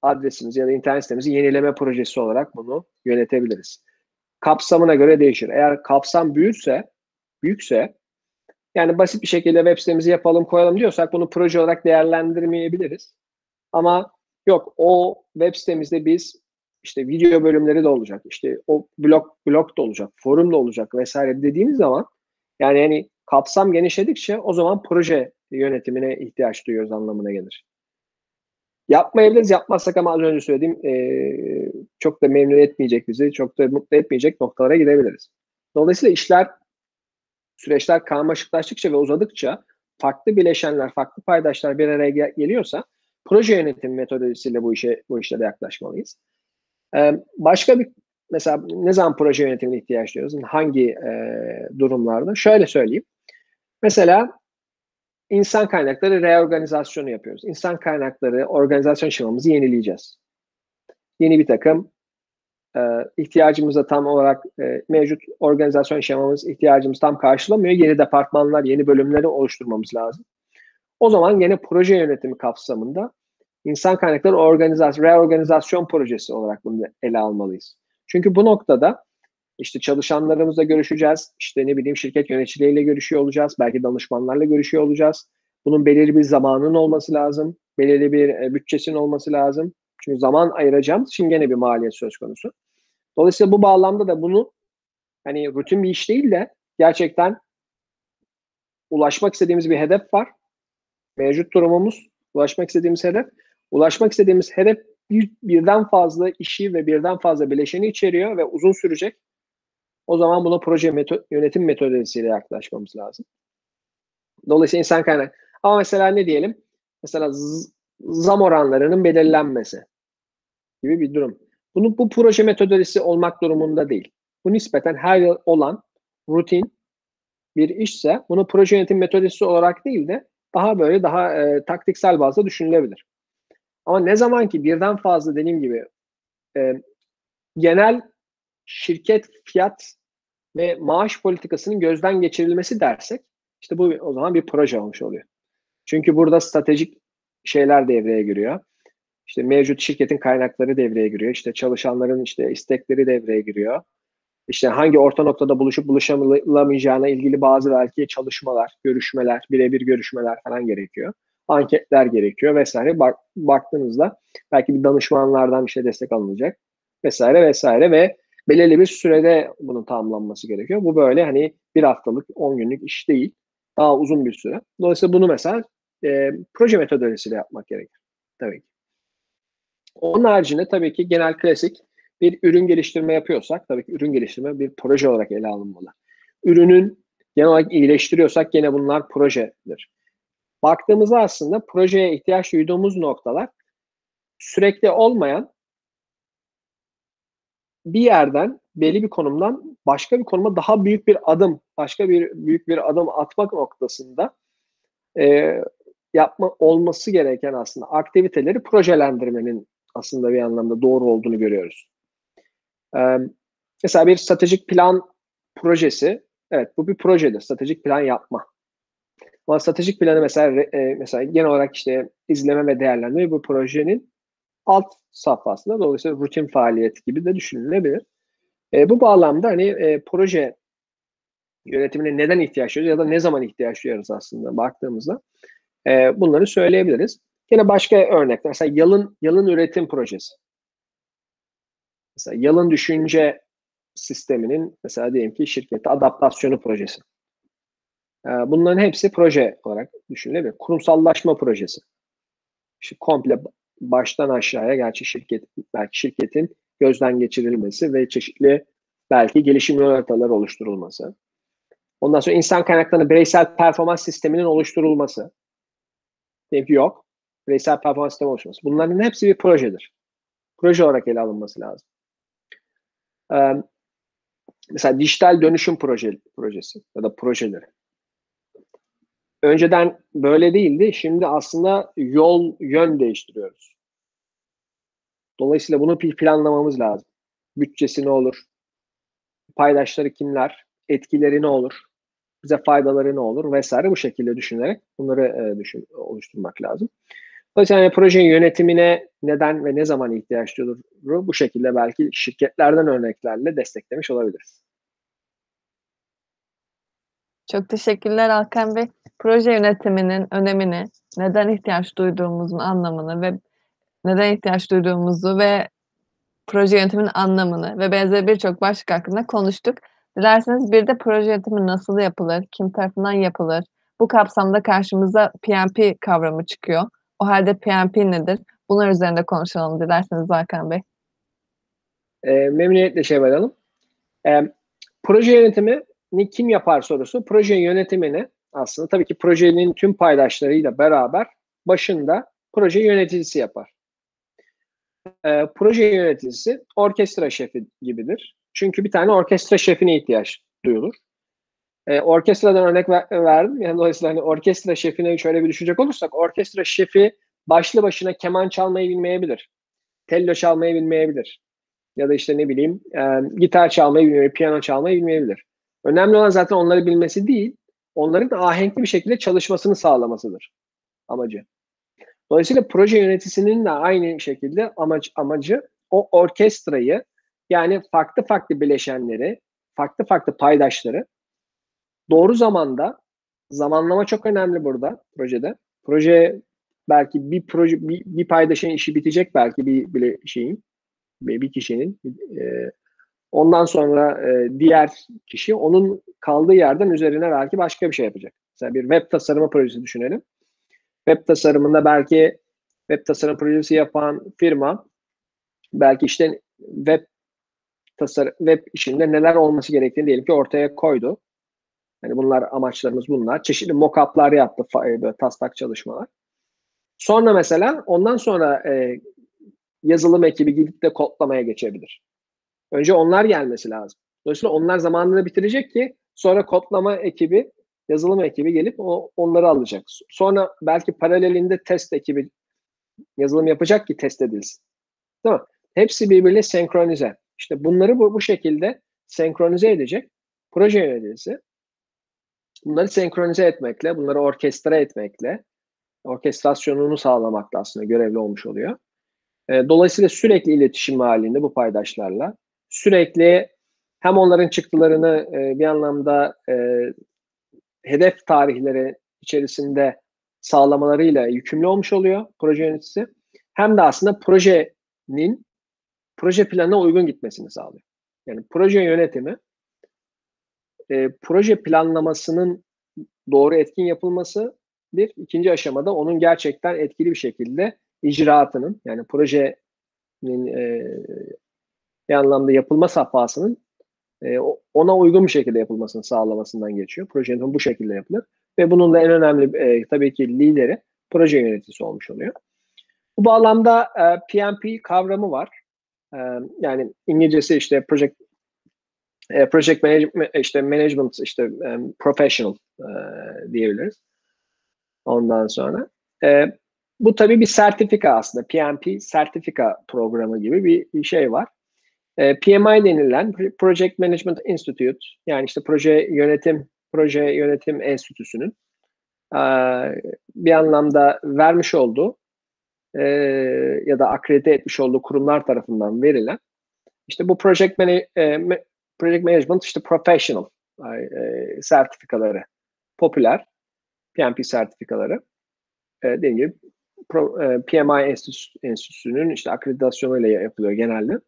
adresimizi ya da internet sitemizi yenileme projesi olarak bunu yönetebiliriz. Kapsamına göre değişir. Eğer kapsam büyükse, büyükse yani basit bir şekilde web sitemizi yapalım koyalım diyorsak bunu proje olarak değerlendirmeyebiliriz. Ama yok o web sitemizde biz işte video bölümleri de olacak, işte o blog blog da olacak, forum da olacak vesaire dediğimiz zaman yani yani kapsam genişledikçe o zaman proje yönetimine ihtiyaç duyuyoruz anlamına gelir. Yapmayabiliriz, yapmazsak ama az önce söylediğim e, çok da memnun etmeyecek bizi, çok da mutlu etmeyecek noktalara gidebiliriz. Dolayısıyla işler, süreçler karmaşıklaştıkça ve uzadıkça farklı bileşenler, farklı paydaşlar bir araya geliyorsa proje yönetim metodolojisiyle bu işe bu işlere yaklaşmalıyız. Ee, başka bir mesela ne zaman proje yönetimine ihtiyaç duyuyoruz? Hangi e, durumlarda? Şöyle söyleyeyim. Mesela insan kaynakları reorganizasyonu yapıyoruz. İnsan kaynakları organizasyon şemamızı yenileyeceğiz. Yeni bir takım e, ihtiyacımıza tam olarak e, mevcut organizasyon şemamız ihtiyacımız tam karşılamıyor. Yeni departmanlar, yeni bölümleri oluşturmamız lazım. O zaman yine proje yönetimi kapsamında insan kaynakları organizasyon, reorganizasyon projesi olarak bunu ele almalıyız. Çünkü bu noktada işte çalışanlarımızla görüşeceğiz. İşte ne bileyim şirket yöneticileriyle görüşüyor olacağız. Belki danışmanlarla görüşüyor olacağız. Bunun belirli bir zamanın olması lazım. Belirli bir e, bütçesinin olması lazım. Çünkü zaman ayıracağım. Şimdi gene bir maliyet söz konusu. Dolayısıyla bu bağlamda da bunu hani rutin bir iş değil de gerçekten ulaşmak istediğimiz bir hedef var. Mevcut durumumuz ulaşmak istediğimiz hedef. Ulaşmak istediğimiz hedef bir, birden fazla işi ve birden fazla bileşeni içeriyor ve uzun sürecek. O zaman buna proje meto- yönetim metodolojisiyle yaklaşmamız lazım. Dolayısıyla insan kaynak. Ama mesela ne diyelim? Mesela zam oranlarının belirlenmesi gibi bir durum. Bunu bu proje metodolojisi olmak durumunda değil. Bu nispeten her yıl olan rutin bir işse bunu proje yönetim metodolojisi olarak değil de daha böyle daha e, taktiksel bazda düşünülebilir. Ama ne zaman ki birden fazla dediğim gibi e, genel şirket fiyat ve maaş politikasının gözden geçirilmesi dersek işte bu o zaman bir proje olmuş oluyor. Çünkü burada stratejik şeyler devreye giriyor. İşte mevcut şirketin kaynakları devreye giriyor. İşte çalışanların işte istekleri devreye giriyor. İşte hangi orta noktada buluşup buluşamayacağına ilgili bazı belki çalışmalar, görüşmeler, birebir görüşmeler falan gerekiyor. Anketler gerekiyor vesaire. Bak, baktığınızda belki bir danışmanlardan bir şey destek alınacak vesaire vesaire ve belirli bir sürede bunun tamamlanması gerekiyor. Bu böyle hani bir haftalık, 10 günlük iş değil. Daha uzun bir süre. Dolayısıyla bunu mesela e, proje metodolojisiyle yapmak gerekir. Tabii ki. Onun haricinde tabii ki genel klasik bir ürün geliştirme yapıyorsak tabii ki ürün geliştirme bir proje olarak ele alınmalı. Ürünün genel olarak iyileştiriyorsak gene bunlar projedir. Baktığımızda aslında projeye ihtiyaç duyduğumuz noktalar sürekli olmayan bir yerden belli bir konumdan başka bir konuma daha büyük bir adım, başka bir büyük bir adım atmak noktasında e, yapma olması gereken aslında aktiviteleri projelendirmenin aslında bir anlamda doğru olduğunu görüyoruz. Ee, mesela bir stratejik plan projesi, evet bu bir projedir, stratejik plan yapma. Ama stratejik planı mesela e, mesela genel olarak işte izleme ve değerlendirme bu projenin alt safhasında dolayısıyla rutin faaliyet gibi de düşünülebilir. E, bu bağlamda hani e, proje yönetimine neden ihtiyaç duyuyoruz ya da ne zaman ihtiyaç duyuyoruz aslında baktığımızda e, bunları söyleyebiliriz. Yine başka örnekler. Mesela yalın, yalın üretim projesi. Mesela yalın düşünce sisteminin mesela diyelim ki şirkette adaptasyonu projesi. Ee, bunların hepsi proje olarak düşünülebilir. Kurumsallaşma projesi. İşte komple baştan aşağıya gerçi şirket belki şirketin gözden geçirilmesi ve çeşitli belki gelişim haritaları oluşturulması. Ondan sonra insan kaynaklarının bireysel performans sisteminin oluşturulması. Diyelim yok bireysel performans sistemi oluşması. Bunların hepsi bir projedir. Proje olarak ele alınması lazım. Ee, mesela dijital dönüşüm proje, projesi ya da projeleri. Önceden böyle değildi. Şimdi aslında yol, yön değiştiriyoruz. Dolayısıyla bunu planlamamız lazım. Bütçesi ne olur? Paydaşları kimler? Etkileri ne olur? Bize faydaları ne olur? Vesaire bu şekilde düşünerek bunları e, düşün, oluşturmak lazım. Dolayısıyla yani projenin yönetimine neden ve ne zaman ihtiyaç duyulur bu şekilde belki şirketlerden örneklerle desteklemiş olabiliriz. Çok teşekkürler Alkan Bey. Proje yönetiminin önemini, neden ihtiyaç duyduğumuzun anlamını ve neden ihtiyaç duyduğumuzu ve proje yönetiminin anlamını ve benzeri birçok başlık hakkında konuştuk. Dilerseniz bir de proje yönetimi nasıl yapılır, kim tarafından yapılır? Bu kapsamda karşımıza PMP kavramı çıkıyor. O halde PMP nedir? Bunlar üzerinde konuşalım dilerseniz Hakan Bey. E, memnuniyetle Şevval Hanım. E, proje yönetimini kim yapar sorusu. Proje yönetimini aslında tabii ki projenin tüm paydaşlarıyla beraber başında proje yöneticisi yapar. E, proje yöneticisi orkestra şefi gibidir. Çünkü bir tane orkestra şefine ihtiyaç duyulur. E, orkestradan örnek ver, verdim. Yani dolayısıyla hani orkestra şefine şöyle bir düşünecek olursak orkestra şefi başlı başına keman çalmayı bilmeyebilir. Tello çalmayı bilmeyebilir. Ya da işte ne bileyim e, gitar çalmayı bilmeyebilir, piyano çalmayı bilmeyebilir. Önemli olan zaten onları bilmesi değil, onların da ahenkli bir şekilde çalışmasını sağlamasıdır amacı. Dolayısıyla proje yöneticisinin de aynı şekilde amaç, amacı o orkestrayı yani farklı farklı bileşenleri, farklı farklı paydaşları doğru zamanda zamanlama çok önemli burada projede. Proje belki bir proje bir, bir paydaşın işi bitecek belki bir bile şeyin bir kişinin e, Ondan sonra e, diğer kişi onun kaldığı yerden üzerine belki başka bir şey yapacak. Mesela bir web tasarımı projesi düşünelim. Web tasarımında belki web tasarım projesi yapan firma belki işte web tasarım web işinde neler olması gerektiğini diyelim ki ortaya koydu. Yani bunlar amaçlarımız bunlar. Çeşitli mock-up'lar yaptı, böyle taslak çalışmalar. Sonra mesela ondan sonra e, yazılım ekibi gidip de kodlamaya geçebilir. Önce onlar gelmesi lazım. Dolayısıyla onlar zamanını bitirecek ki sonra kodlama ekibi, yazılım ekibi gelip o, onları alacak. Sonra belki paralelinde test ekibi yazılım yapacak ki test edilsin. Değil mi? Hepsi birbiriyle senkronize. İşte bunları bu, bu şekilde senkronize edecek proje yöneticisi. Bunları senkronize etmekle, bunları orkestra etmekle, orkestrasyonunu sağlamakla aslında görevli olmuş oluyor. E, dolayısıyla sürekli iletişim halinde bu paydaşlarla, sürekli hem onların çıktılarını e, bir anlamda e, hedef tarihleri içerisinde sağlamalarıyla yükümlü olmuş oluyor proje yöneticisi. Hem de aslında projenin proje planına uygun gitmesini sağlıyor. Yani proje yönetimi e, proje planlamasının doğru etkin yapılması bir. ikinci aşamada onun gerçekten etkili bir şekilde icraatının yani projenin e, bir anlamda yapılma safhasının e, ona uygun bir şekilde yapılmasını sağlamasından geçiyor. Projenin bu şekilde yapılır. Ve bunun da en önemli e, tabii ki lideri proje yöneticisi olmuş oluyor. Bu bağlamda e, PMP kavramı var. E, yani İngilizcesi işte project e, project management işte management işte um, professional e, diyebiliriz. Ondan sonra e, bu tabii bir sertifika aslında. PMP sertifika programı gibi bir şey var. E, PMI denilen Project Management Institute yani işte proje yönetim proje yönetim enstitüsünün e, bir anlamda vermiş olduğu e, ya da akredite etmiş olduğu kurumlar tarafından verilen işte bu project, project management işte professional sertifikaları popüler PMP sertifikaları e, dediğim gibi PMI enstitüsünün işte akreditasyonuyla yapılıyor genelde.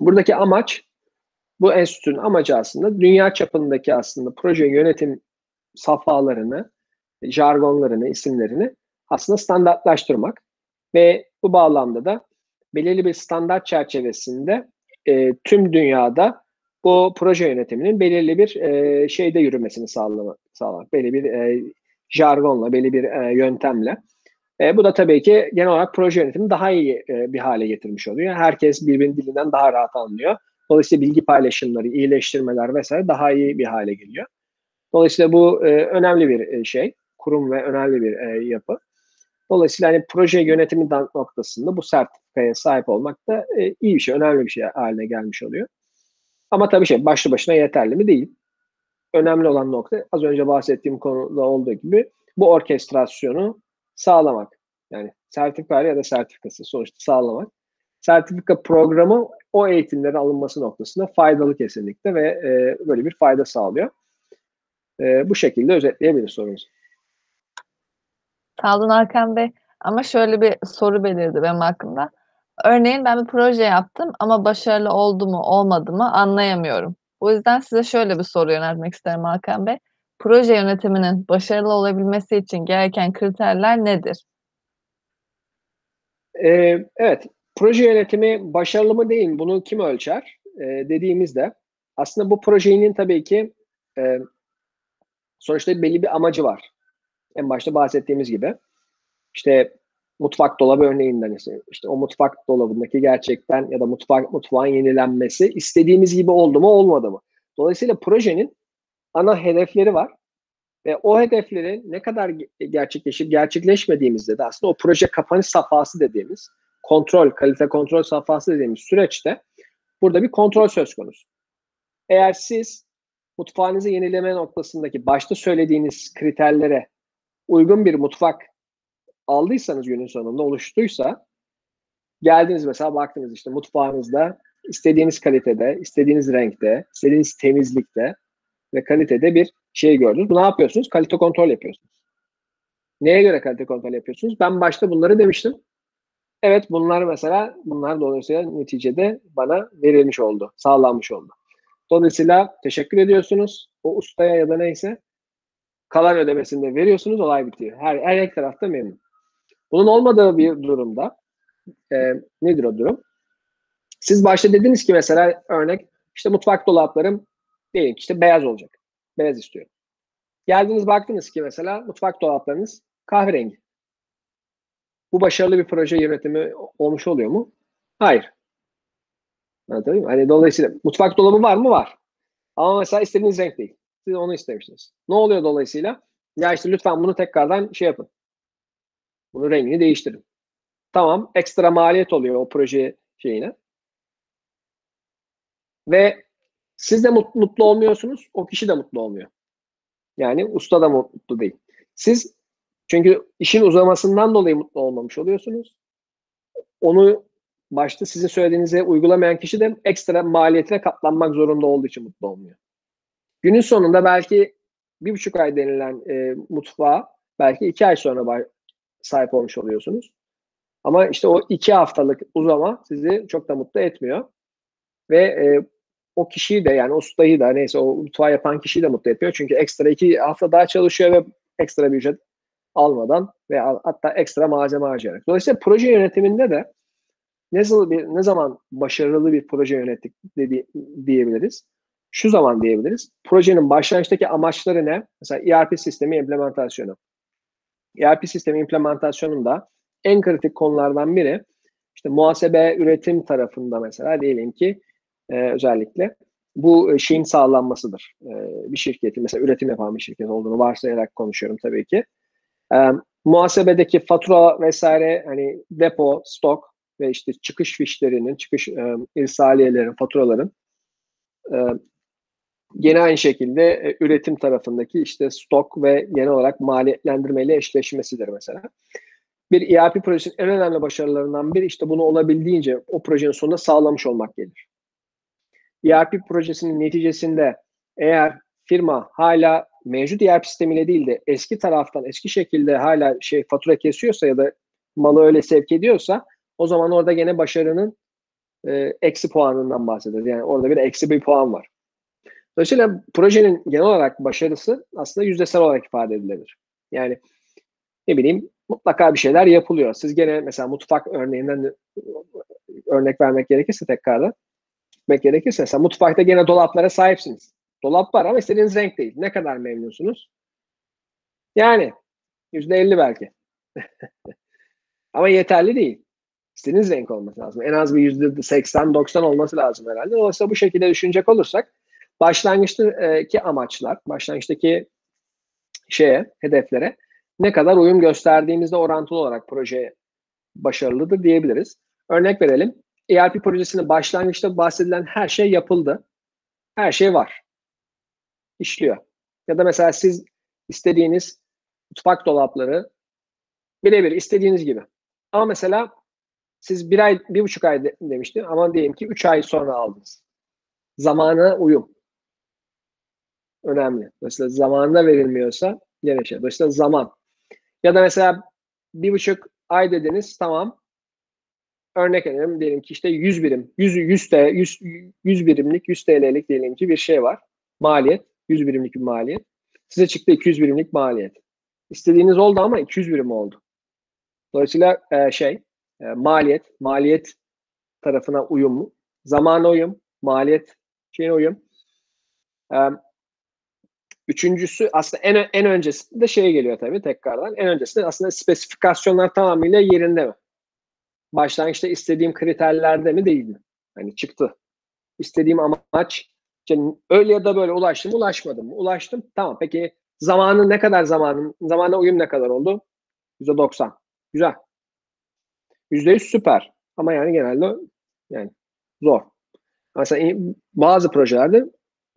Buradaki amaç bu enstitünün amacı aslında dünya çapındaki aslında proje yönetim safhalarını, jargonlarını, isimlerini aslında standartlaştırmak ve bu bağlamda da belirli bir standart çerçevesinde e, tüm dünyada bu proje yönetiminin belirli bir e, şeyde yürümesini sağlamak, sağlamak belirli bir e, jargonla, belli bir e, yöntemle. E, bu da tabii ki genel olarak proje yönetimi daha iyi e, bir hale getirmiş oluyor. Herkes birbirinin dilinden daha rahat anlıyor. Dolayısıyla bilgi paylaşımları, iyileştirmeler vesaire daha iyi bir hale geliyor. Dolayısıyla bu e, önemli bir e, şey, kurum ve önemli bir e, yapı. Dolayısıyla hani proje yönetimi noktasında bu sertifikaya sahip olmak da e, iyi bir şey, önemli bir şey haline gelmiş oluyor. Ama tabii şey başlı başına yeterli mi değil. Önemli olan nokta az önce bahsettiğim konuda olduğu gibi bu orkestrasyonu sağlamak. Yani sertifika ya da sertifikası sonuçta sağlamak. Sertifika programı o eğitimlerin alınması noktasında faydalı kesinlikle ve e, böyle bir fayda sağlıyor. E, bu şekilde özetleyebiliriz sorumuzu. Sağ olun Hakan Bey. Ama şöyle bir soru belirdi benim aklımda. Örneğin ben bir proje yaptım ama başarılı oldu mu olmadı mı anlayamıyorum. O yüzden size şöyle bir soru yöneltmek isterim Hakan Bey. Proje yönetiminin başarılı olabilmesi için gereken kriterler nedir? Ee, evet, proje yönetimi başarılı mı değil? Bunu kim ölçer? Ee, dediğimizde aslında bu projenin tabii ki e, sonuçta belli bir amacı var. En başta bahsettiğimiz gibi. İşte mutfak dolabı örneğinden işte, işte o mutfak dolabındaki gerçekten ya da mutfak mutfağın yenilenmesi istediğimiz gibi oldu mu olmadı mı? Dolayısıyla projenin ana hedefleri var. Ve o hedefleri ne kadar gerçekleşip gerçekleşmediğimizde de aslında o proje kapanış safhası dediğimiz kontrol, kalite kontrol safhası dediğimiz süreçte burada bir kontrol söz konusu. Eğer siz mutfağınızı yenileme noktasındaki başta söylediğiniz kriterlere uygun bir mutfak aldıysanız günün sonunda oluştuysa geldiniz mesela baktınız işte mutfağınızda istediğiniz kalitede, istediğiniz renkte, istediğiniz temizlikte ve kalitede bir şey gördünüz. Bu ne yapıyorsunuz? Kalite kontrol yapıyorsunuz. Neye göre kalite kontrol yapıyorsunuz? Ben başta bunları demiştim. Evet bunlar mesela bunlar dolayısıyla neticede bana verilmiş oldu, sağlanmış oldu. Dolayısıyla teşekkür ediyorsunuz. O ustaya ya da neyse kalan ödemesini de veriyorsunuz. Olay bitiyor. Her, her iki tarafta memnun. Bunun olmadığı bir durumda e, nedir o durum? Siz başta dediniz ki mesela örnek işte mutfak dolaplarım diyelim ki işte beyaz olacak. Beyaz istiyorum. Geldiniz baktınız ki mesela mutfak dolaplarınız kahverengi. Bu başarılı bir proje yönetimi olmuş oluyor mu? Hayır. Anlatabiliyor muyum? Hani dolayısıyla mutfak dolabı var mı? Var. Ama mesela istediğiniz renk değil. Siz onu istemiştiniz. Ne oluyor dolayısıyla? Ya işte lütfen bunu tekrardan şey yapın. Bunu rengini değiştirin. Tamam. Ekstra maliyet oluyor o proje şeyine. Ve siz de mutlu, mutlu olmuyorsunuz. O kişi de mutlu olmuyor. Yani usta da mutlu değil. Siz çünkü işin uzamasından dolayı mutlu olmamış oluyorsunuz. Onu başta sizin söylediğinize uygulamayan kişi de ekstra maliyetine katlanmak zorunda olduğu için mutlu olmuyor. Günün sonunda belki bir buçuk ay denilen e, mutfağa belki iki ay sonra sahip olmuş oluyorsunuz. Ama işte o iki haftalık uzama sizi çok da mutlu etmiyor. Ve e, o kişiyi de yani ustayı da neyse o mutfağı yapan kişiyi de mutlu etmiyor. Çünkü ekstra iki hafta daha çalışıyor ve ekstra bir ücret almadan ve hatta ekstra malzeme harcayarak. Dolayısıyla proje yönetiminde de nasıl bir ne zaman başarılı bir proje yönettik dedi, diyebiliriz. Şu zaman diyebiliriz. Projenin başlangıçtaki amaçları ne? Mesela ERP sistemi implementasyonu. ERP sistemi implementasyonunda en kritik konulardan biri işte muhasebe üretim tarafında mesela diyelim ki e, özellikle bu şeyin sağlanmasıdır. E, bir şirketin mesela üretim yapan bir şirket olduğunu varsayarak konuşuyorum tabii ki. E, muhasebedeki fatura vesaire hani depo, stok ve işte çıkış fişlerinin, çıkış e, irsaliyelerin, faturaların e, gene aynı şekilde e, üretim tarafındaki işte stok ve genel olarak maliyetlendirmeyle eşleşmesidir mesela. Bir ERP projesinin en önemli başarılarından biri işte bunu olabildiğince o projenin sonunda sağlamış olmak gelir. ERP projesinin neticesinde eğer firma hala mevcut ERP sistemiyle değil de eski taraftan eski şekilde hala şey fatura kesiyorsa ya da malı öyle sevk ediyorsa o zaman orada gene başarının e, eksi puanından bahsederiz. Yani orada bir eksi bir puan var. Dolayısıyla projenin genel olarak başarısı aslında yüzdesel olarak ifade edilebilir. Yani ne bileyim mutlaka bir şeyler yapılıyor. Siz gene mesela mutfak örneğinden örnek vermek gerekirse tekrardan gitmek gerekirse mesela mutfakta gene dolaplara sahipsiniz. Dolap var ama istediğiniz renk değil. Ne kadar memnunsunuz? Yani yüzde elli belki. <laughs> ama yeterli değil. İstediğiniz renk olması lazım. En az bir yüzde seksen doksan olması lazım herhalde. Dolayısıyla bu şekilde düşünecek olursak başlangıçtaki amaçlar, başlangıçtaki şeye, hedeflere ne kadar uyum gösterdiğimizde orantılı olarak proje başarılıdır diyebiliriz. Örnek verelim. ERP projesinin başlangıçta bahsedilen her şey yapıldı. Her şey var. İşliyor. Ya da mesela siz istediğiniz mutfak dolapları birebir istediğiniz gibi. Ama mesela siz bir ay, bir buçuk ay de, demiştim ama diyelim ki üç ay sonra aldınız. Zamana uyum. Önemli. Mesela zamanında verilmiyorsa gene şey. Dolayısıyla zaman. Ya da mesela bir buçuk ay dediniz tamam örnek verelim diyelim ki işte 100 birim, 100 100 TL, 100, 100 birimlik, 100 TL'lik diyelim ki bir şey var. Maliyet, 100 birimlik bir maliyet. Size çıktı 200 birimlik maliyet. İstediğiniz oldu ama 200 birim oldu. Dolayısıyla e, şey, e, maliyet, maliyet tarafına uyum? Zamana uyum, maliyet şeyine uyum. E, üçüncüsü aslında en, en öncesinde şeye geliyor tabii tekrardan. En öncesinde aslında spesifikasyonlar tamamıyla yerinde mi? Başlangıçta istediğim kriterlerde mi değil mi? Hani çıktı. İstediğim amaç yani öyle ya da böyle ulaştım ulaşmadım mı? Ulaştım. Tamam peki zamanı ne kadar zamanın zamana uyum ne kadar oldu? %90. Güzel. %100 süper. Ama yani genelde yani zor. Mesela bazı projelerde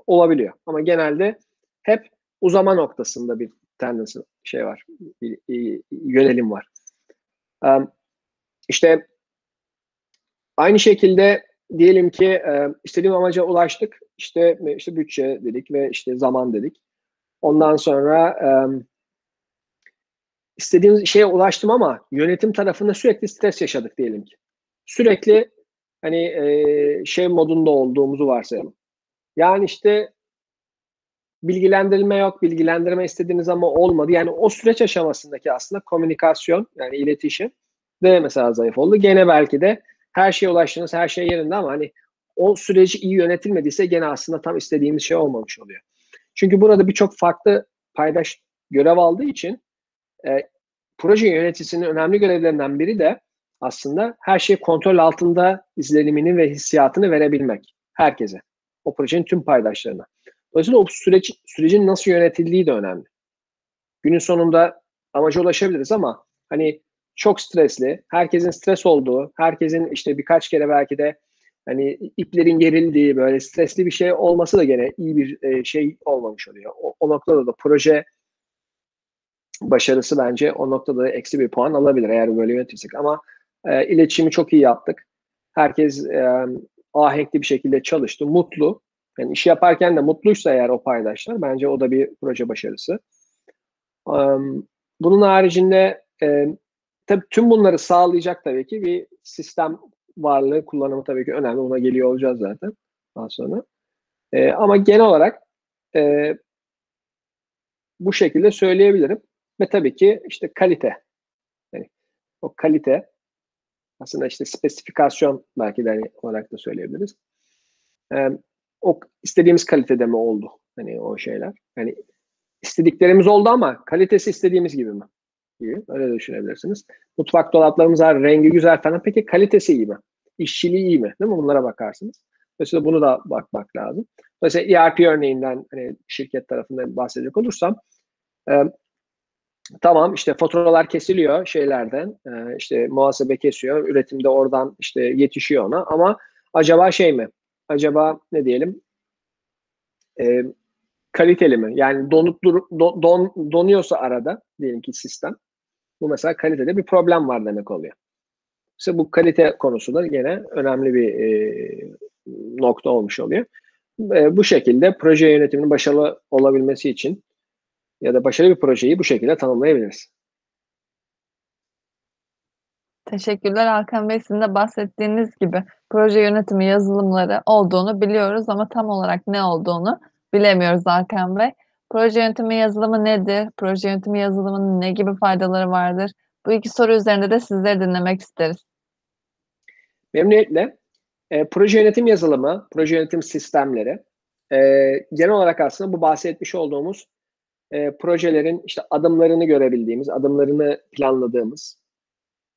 olabiliyor. Ama genelde hep uzama noktasında bir tendency şey var. Bir, bir yönelim var. Um, işte aynı şekilde diyelim ki e, istediğim amaca ulaştık. İşte işte bütçe dedik ve işte zaman dedik. Ondan sonra e, istediğimiz şeye ulaştım ama yönetim tarafında sürekli stres yaşadık diyelim ki. Sürekli hani e, şey modunda olduğumuzu varsayalım. Yani işte bilgilendirilme yok, bilgilendirme istediğiniz ama olmadı. Yani o süreç aşamasındaki aslında komünikasyon yani iletişim de mesela zayıf oldu. Gene belki de her şeye ulaştınız, her şey yerinde ama hani o süreci iyi yönetilmediyse gene aslında tam istediğimiz şey olmamış oluyor. Çünkü burada birçok farklı paydaş görev aldığı için e, proje yöneticisinin önemli görevlerinden biri de aslında her şeyi kontrol altında izlenimini ve hissiyatını verebilmek herkese. O projenin tüm paydaşlarına. Dolayısıyla o süreç, sürecin nasıl yönetildiği de önemli. Günün sonunda amaca ulaşabiliriz ama hani çok stresli, herkesin stres olduğu, herkesin işte birkaç kere belki de hani iplerin gerildiği böyle stresli bir şey olması da gene iyi bir e, şey olmamış oluyor. O, o noktada da proje başarısı bence o noktada eksi bir puan alabilir eğer böyle yönetirsek. Ama e, iletişimi çok iyi yaptık. Herkes e, ahenkli bir şekilde çalıştı, mutlu. Yani işi yaparken de mutluysa eğer o paydaşlar bence o da bir proje başarısı. Um, bunun haricinde e, tabii tüm bunları sağlayacak tabii ki bir sistem varlığı kullanımı tabii ki önemli. Ona geliyor olacağız zaten daha sonra. E, ama genel olarak e, bu şekilde söyleyebilirim. Ve tabii ki işte kalite. Yani o kalite aslında işte spesifikasyon belki de hani olarak da söyleyebiliriz. E, o istediğimiz kalitede mi oldu? Hani o şeyler. Hani istediklerimiz oldu ama kalitesi istediğimiz gibi mi? Gibi. Öyle düşünebilirsiniz. Mutfak dolaplarımız var, rengi güzel falan. Peki kalitesi iyi mi? İşçiliği iyi mi? Değil mi? Bunlara bakarsınız. Mesela bunu da bakmak lazım. Mesela ERP örneğinden hani şirket tarafından bahsedecek olursam e, tamam işte faturalar kesiliyor şeylerden e, işte muhasebe kesiyor üretimde oradan işte yetişiyor ona ama acaba şey mi acaba ne diyelim e, kaliteli mi? Yani donup dur, don, don, donuyorsa arada diyelim ki sistem bu mesela kalitede bir problem var demek oluyor. İşte bu kalite konusu da yine önemli bir e, nokta olmuş oluyor. E, bu şekilde proje yönetiminin başarılı olabilmesi için ya da başarılı bir projeyi bu şekilde tanımlayabiliriz. Teşekkürler Hakan Bey. Sizin de bahsettiğiniz gibi proje yönetimi yazılımları olduğunu biliyoruz ama tam olarak ne olduğunu bilemiyoruz Hakan Bey. Proje yönetimi yazılımı nedir? Proje yönetimi yazılımının ne gibi faydaları vardır? Bu iki soru üzerinde de sizleri dinlemek isteriz. Memnuniyetle. E, proje yönetim yazılımı, proje yönetim sistemleri e, genel olarak aslında bu bahsetmiş olduğumuz e, projelerin işte adımlarını görebildiğimiz, adımlarını planladığımız,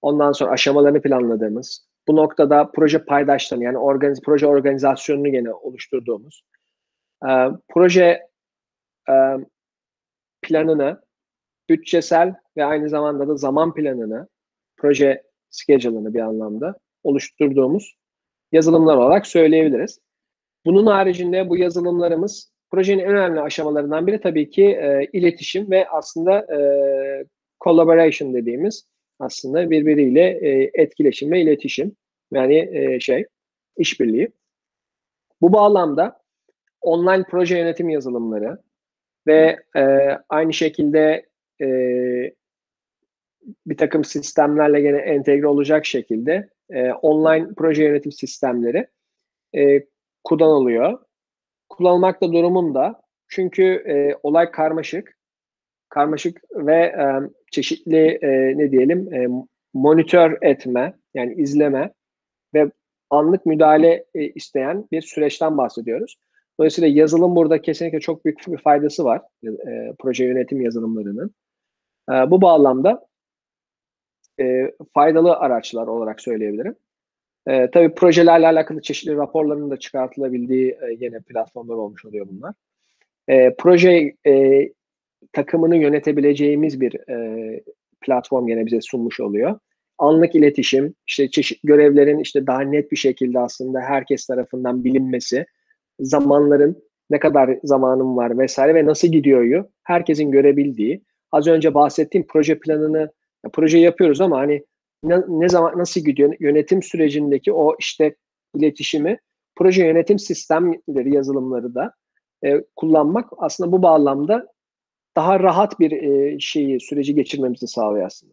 ondan sonra aşamalarını planladığımız, bu noktada proje paydaşlarını yani organiz, proje organizasyonunu gene oluşturduğumuz, e, proje planını, bütçesel ve aynı zamanda da zaman planını, proje schedule'ını bir anlamda oluşturduğumuz yazılımlar olarak söyleyebiliriz. Bunun haricinde bu yazılımlarımız projenin en önemli aşamalarından biri tabii ki e, iletişim ve aslında e, collaboration dediğimiz aslında birbiriyle e, etkileşim ve iletişim yani e, şey işbirliği. Bu bağlamda online proje yönetim yazılımları ve e, aynı şekilde e, bir takım sistemlerle gene entegre olacak şekilde e, online proje yönetim sistemleri e, kullanılıyor. Kullanılmakta durumunda çünkü e, olay karmaşık, karmaşık ve e, çeşitli e, ne diyelim e, monitör etme yani izleme ve anlık müdahale e, isteyen bir süreçten bahsediyoruz. Dolayısıyla yazılım burada kesinlikle çok büyük bir faydası var e, proje yönetim yazılımlarının. E, bu bağlamda e, faydalı araçlar olarak söyleyebilirim. E, tabii projelerle alakalı çeşitli raporların da çıkartılabildiği e, yine platformlar olmuş oluyor bunlar. E, proje e, takımını yönetebileceğimiz bir e, platform yine bize sunmuş oluyor. Anlık iletişim, işte çeşit görevlerin işte daha net bir şekilde aslında herkes tarafından bilinmesi, zamanların ne kadar zamanım var vesaire ve nasıl gidiyor herkesin görebildiği. Az önce bahsettiğim proje planını, proje yapıyoruz ama hani ne, ne zaman nasıl gidiyor yönetim sürecindeki o işte iletişimi proje yönetim sistemleri yazılımları da e, kullanmak aslında bu bağlamda daha rahat bir e, şeyi süreci geçirmemizi sağlıyor aslında.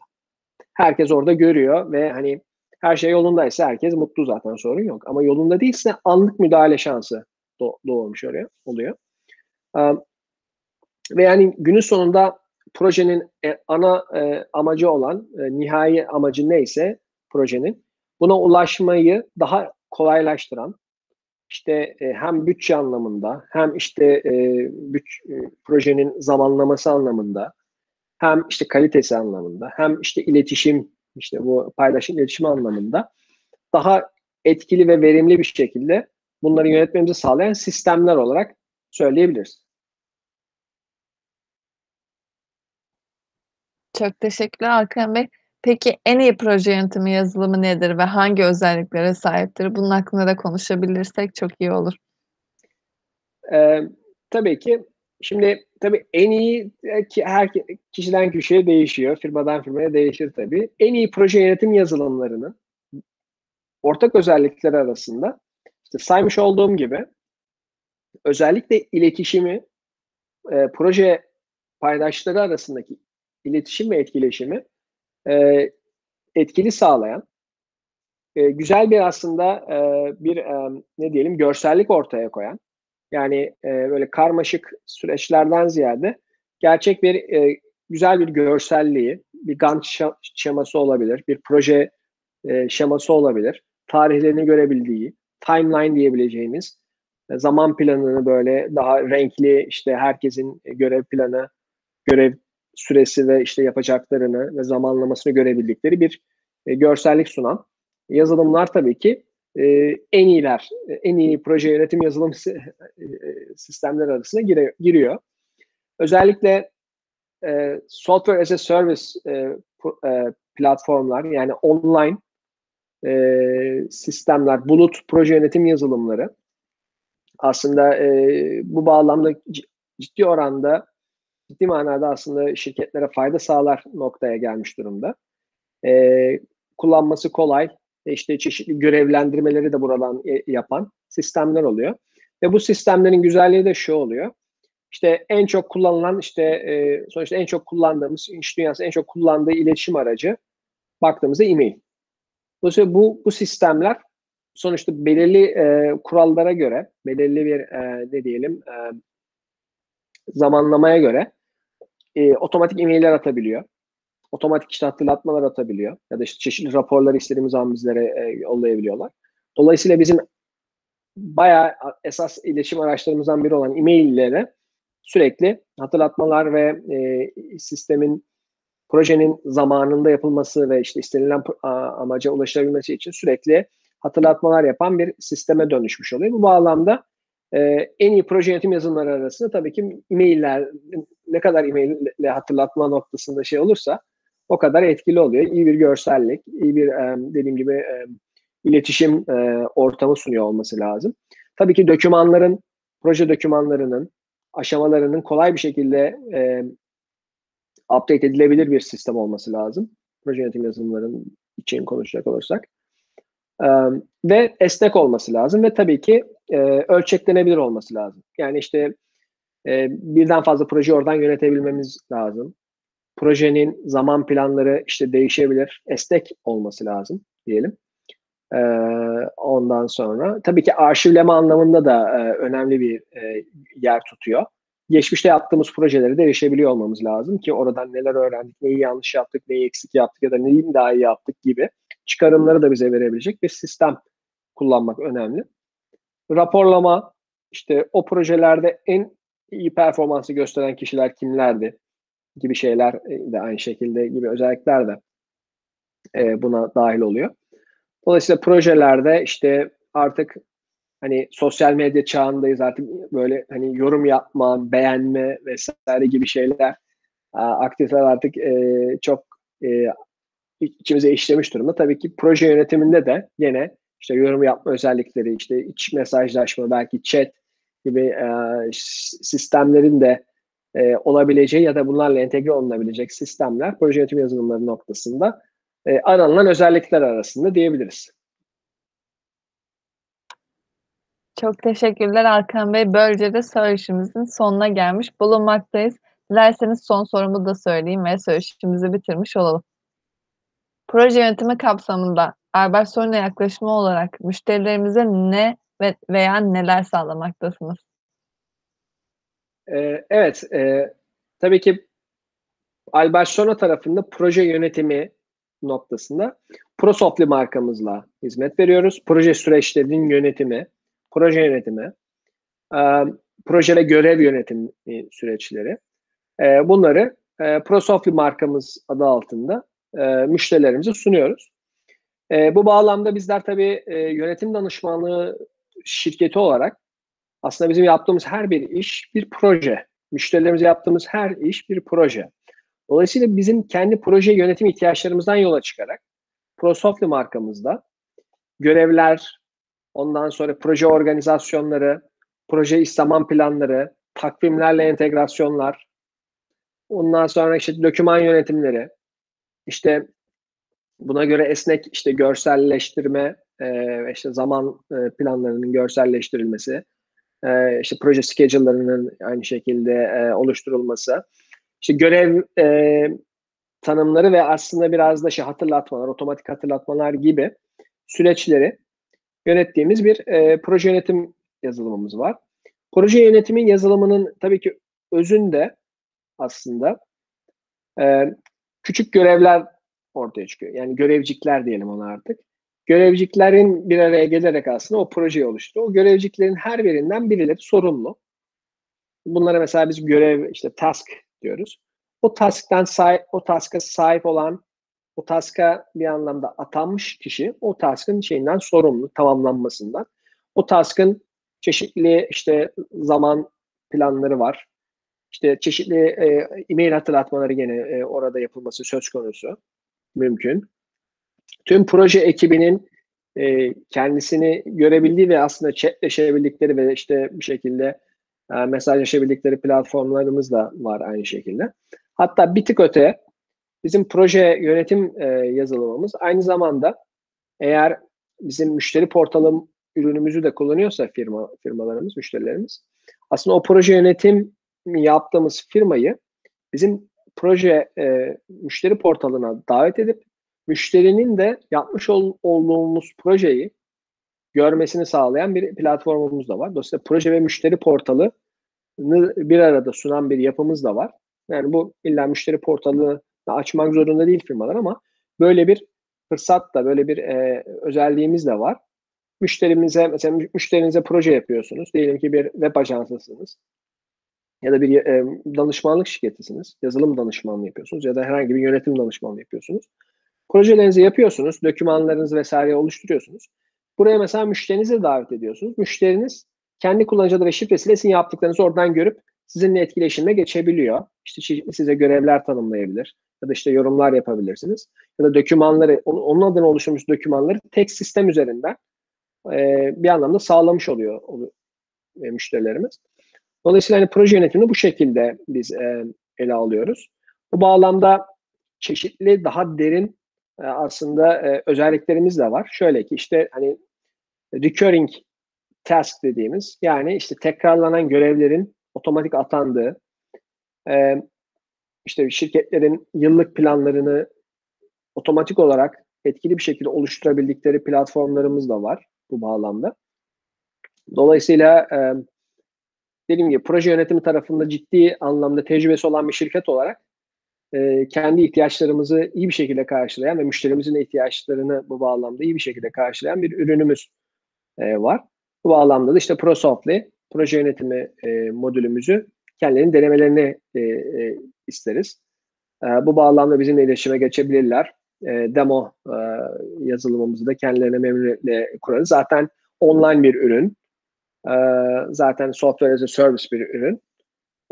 Herkes orada görüyor ve hani her şey yolundaysa herkes mutlu zaten sorun yok. Ama yolunda değilse anlık müdahale şansı doğmuş oraya oluyor. Ve yani günün sonunda projenin e, ana e, amacı olan e, nihai amacı neyse projenin buna ulaşmayı daha kolaylaştıran işte hem bütçe anlamında hem işte büt, projenin zamanlaması anlamında hem işte kalitesi anlamında hem işte iletişim işte bu paylaşım iletişim anlamında daha etkili ve verimli bir şekilde bunları yönetmemizi sağlayan sistemler olarak söyleyebiliriz. Çok teşekkürler Hakan Bey. Peki en iyi proje yönetimi yazılımı nedir ve hangi özelliklere sahiptir? Bunun hakkında da konuşabilirsek çok iyi olur. Ee, tabii ki. Şimdi tabii en iyi ki her kişiden kişiye değişiyor. Firmadan firmaya değişir tabii. En iyi proje yönetim yazılımlarının ortak özellikleri arasında işte saymış olduğum gibi özellikle iletişimi e, proje paydaşları arasındaki iletişim ve etkileşimi e, etkili sağlayan e, güzel bir aslında e, bir e, ne diyelim görsellik ortaya koyan yani e, böyle karmaşık süreçlerden ziyade gerçek bir e, güzel bir görselliği bir Gantt şeması olabilir bir proje e, şeması olabilir tarihlerini görebildiği timeline diyebileceğimiz e, zaman planını böyle daha renkli işte herkesin görev planı görev süresi ve işte yapacaklarını ve zamanlamasını görebildikleri bir e, görsellik sunan yazılımlar tabii ki e, en iyiler, en iyi proje yönetim yazılım <laughs> sistemleri arasına giriyor. Özellikle software as a service platformlar yani online e, sistemler, bulut proje yönetim yazılımları aslında e, bu bağlamda ciddi oranda ciddi manada aslında şirketlere fayda sağlar noktaya gelmiş durumda. E, kullanması kolay, işte çeşitli görevlendirmeleri de buradan e, yapan sistemler oluyor. Ve bu sistemlerin güzelliği de şu oluyor. İşte en çok kullanılan işte e, sonuçta en çok kullandığımız iş dünyası en çok kullandığı iletişim aracı baktığımızda e-mail. Dolayısıyla bu bu sistemler sonuçta belirli e, kurallara göre, belirli bir e, ne diyelim e, zamanlamaya göre e, otomatik e-mailler atabiliyor. Otomatik işte hatırlatmalar atabiliyor. Ya da işte çeşitli raporları istediğimiz zaman bizlere e, yollayabiliyorlar. Dolayısıyla bizim bayağı esas iletişim araçlarımızdan biri olan e-maillere sürekli hatırlatmalar ve e, sistemin projenin zamanında yapılması ve işte istenilen amaca ulaşabilmesi için sürekli hatırlatmalar yapan bir sisteme dönüşmüş oluyor. Bu bağlamda e, en iyi proje yönetim yazılımları arasında tabii ki e-mailler ne kadar e-mail hatırlatma noktasında şey olursa o kadar etkili oluyor. İyi bir görsellik, iyi bir e, dediğim gibi e, iletişim e, ortamı sunuyor olması lazım. Tabii ki dokümanların, proje dokümanlarının, aşamalarının kolay bir şekilde e, update edilebilir bir sistem olması lazım. Proje yönetim yazılımlarının için konuşacak olursak. Ve esnek olması lazım ve tabii ki ölçeklenebilir olması lazım. Yani işte birden fazla proje oradan yönetebilmemiz lazım. Projenin zaman planları işte değişebilir, esnek olması lazım diyelim. Ondan sonra tabii ki arşivleme anlamında da önemli bir yer tutuyor. Geçmişte yaptığımız projeleri de erişebiliyor olmamız lazım ki oradan neler öğrendik, neyi yanlış yaptık, neyi eksik yaptık ya da neyi daha iyi yaptık gibi çıkarımları da bize verebilecek bir sistem kullanmak önemli. Raporlama, işte o projelerde en iyi performansı gösteren kişiler kimlerdi gibi şeyler e, de aynı şekilde gibi özellikler de e, buna dahil oluyor. Dolayısıyla projelerde işte artık hani sosyal medya çağındayız artık böyle hani yorum yapma, beğenme vesaire gibi şeyler aktifler artık e, çok e, içimize işlemiş durumda. Tabii ki proje yönetiminde de yine işte yorum yapma özellikleri, işte iç mesajlaşma, belki chat gibi e, sistemlerin de e, olabileceği ya da bunlarla entegre olunabilecek sistemler proje yönetim yazılımları noktasında e, aranılan özellikler arasında diyebiliriz. Çok teşekkürler Hakan Bey. Böylece de söyleşimizin sonuna gelmiş bulunmaktayız. Dilerseniz son sorumu da söyleyeyim ve söyleşimizi bitirmiş olalım. Proje yönetimi kapsamında Albert Sorun'a yaklaşımı olarak müşterilerimize ne ve veya neler sağlamaktasınız? Eee, evet, eee, tabii ki Albert Sonra tarafında proje yönetimi noktasında ProSoftly markamızla hizmet veriyoruz. Proje süreçlerinin yönetimi, proje yönetimi, eee, proje ve görev yönetimi süreçleri. Eee, bunları eee, ProSoftly markamız adı altında müşterilerimize sunuyoruz. Bu bağlamda bizler tabii yönetim danışmanlığı şirketi olarak aslında bizim yaptığımız her bir iş bir proje. Müşterilerimize yaptığımız her iş bir proje. Dolayısıyla bizim kendi proje yönetim ihtiyaçlarımızdan yola çıkarak ProSoftly markamızda görevler, ondan sonra proje organizasyonları, proje iş zaman planları, takvimlerle entegrasyonlar, ondan sonra işte doküman yönetimleri, işte buna göre esnek işte görselleştirme, eee, işte zaman eee, planlarının görselleştirilmesi, eee, işte proje schedule'larının aynı şekilde eee, oluşturulması, işte görev tanımları ve aslında biraz da şey hatırlatmalar, otomatik hatırlatmalar gibi süreçleri yönettiğimiz bir eee, proje yönetim yazılımımız var. Proje yönetimi yazılımının tabii ki özünde aslında eee, küçük görevler ortaya çıkıyor. Yani görevcikler diyelim ona artık. Görevciklerin bir araya gelerek aslında o projeyi oluşturuyor. O görevciklerin her birinden birileri sorumlu. Bunlara mesela biz görev işte task diyoruz. O task'tan sahip, o task'a sahip olan, o task'a bir anlamda atanmış kişi o task'ın şeyinden sorumlu, tamamlanmasından. O task'ın çeşitli işte zaman planları var. İşte çeşitli e, e-mail hatırlatmaları gene e, orada yapılması söz konusu mümkün. Tüm proje ekibinin e, kendisini görebildiği ve aslında chatleşebildikleri ve işte bir şekilde e, mesajlaşabildikleri platformlarımız da var aynı şekilde. Hatta bir tık öte bizim proje yönetim e, yazılımımız aynı zamanda eğer bizim müşteri portalı ürünümüzü de kullanıyorsa firma firmalarımız, müşterilerimiz aslında o proje yönetim yaptığımız firmayı bizim proje e, müşteri portalına davet edip müşterinin de yapmış ol, olduğumuz projeyi görmesini sağlayan bir platformumuz da var. Dolayısıyla proje ve müşteri portalı bir arada sunan bir yapımız da var. Yani bu illa müşteri portalını açmak zorunda değil firmalar ama böyle bir fırsat da böyle bir e, özelliğimiz de var. Müşterimize mesela müşterinize proje yapıyorsunuz. Diyelim ki bir web ajansısınız ya da bir e, danışmanlık şirketisiniz. Yazılım danışmanlığı yapıyorsunuz ya da herhangi bir yönetim danışmanlığı yapıyorsunuz. Projelerinizi yapıyorsunuz, dokümanlarınızı vesaire oluşturuyorsunuz. Buraya mesela müşterinizi davet ediyorsunuz. Müşteriniz kendi kullanıcı adı ve şifresiyle sizin yaptıklarınızı oradan görüp sizinle etkileşime geçebiliyor. İşte size görevler tanımlayabilir ya da işte yorumlar yapabilirsiniz. Ya da dokümanları, onun adına oluşturmuş dokümanları tek sistem üzerinden e, bir anlamda sağlamış oluyor, e, müşterilerimiz. Dolayısıyla hani proje yönetimini bu şekilde biz e, ele alıyoruz. Bu bağlamda çeşitli daha derin e, aslında e, özelliklerimiz de var. Şöyle ki işte hani recurring task dediğimiz yani işte tekrarlanan görevlerin otomatik atandığı e, işte şirketlerin yıllık planlarını otomatik olarak etkili bir şekilde oluşturabildikleri platformlarımız da var bu bağlamda. Dolayısıyla e, dediğim gibi proje yönetimi tarafında ciddi anlamda tecrübesi olan bir şirket olarak e, kendi ihtiyaçlarımızı iyi bir şekilde karşılayan ve müşterimizin ihtiyaçlarını bu bağlamda iyi bir şekilde karşılayan bir ürünümüz e, var. Bu bağlamda da işte ProSoftly proje yönetimi e, modülümüzü kendilerinin denemelerini e, e, isteriz. E, bu bağlamda bizimle iletişime geçebilirler. E, demo e, yazılımımızı da kendilerine memnuniyetle kurarız. Zaten online bir ürün. E, zaten software as a service bir ürün.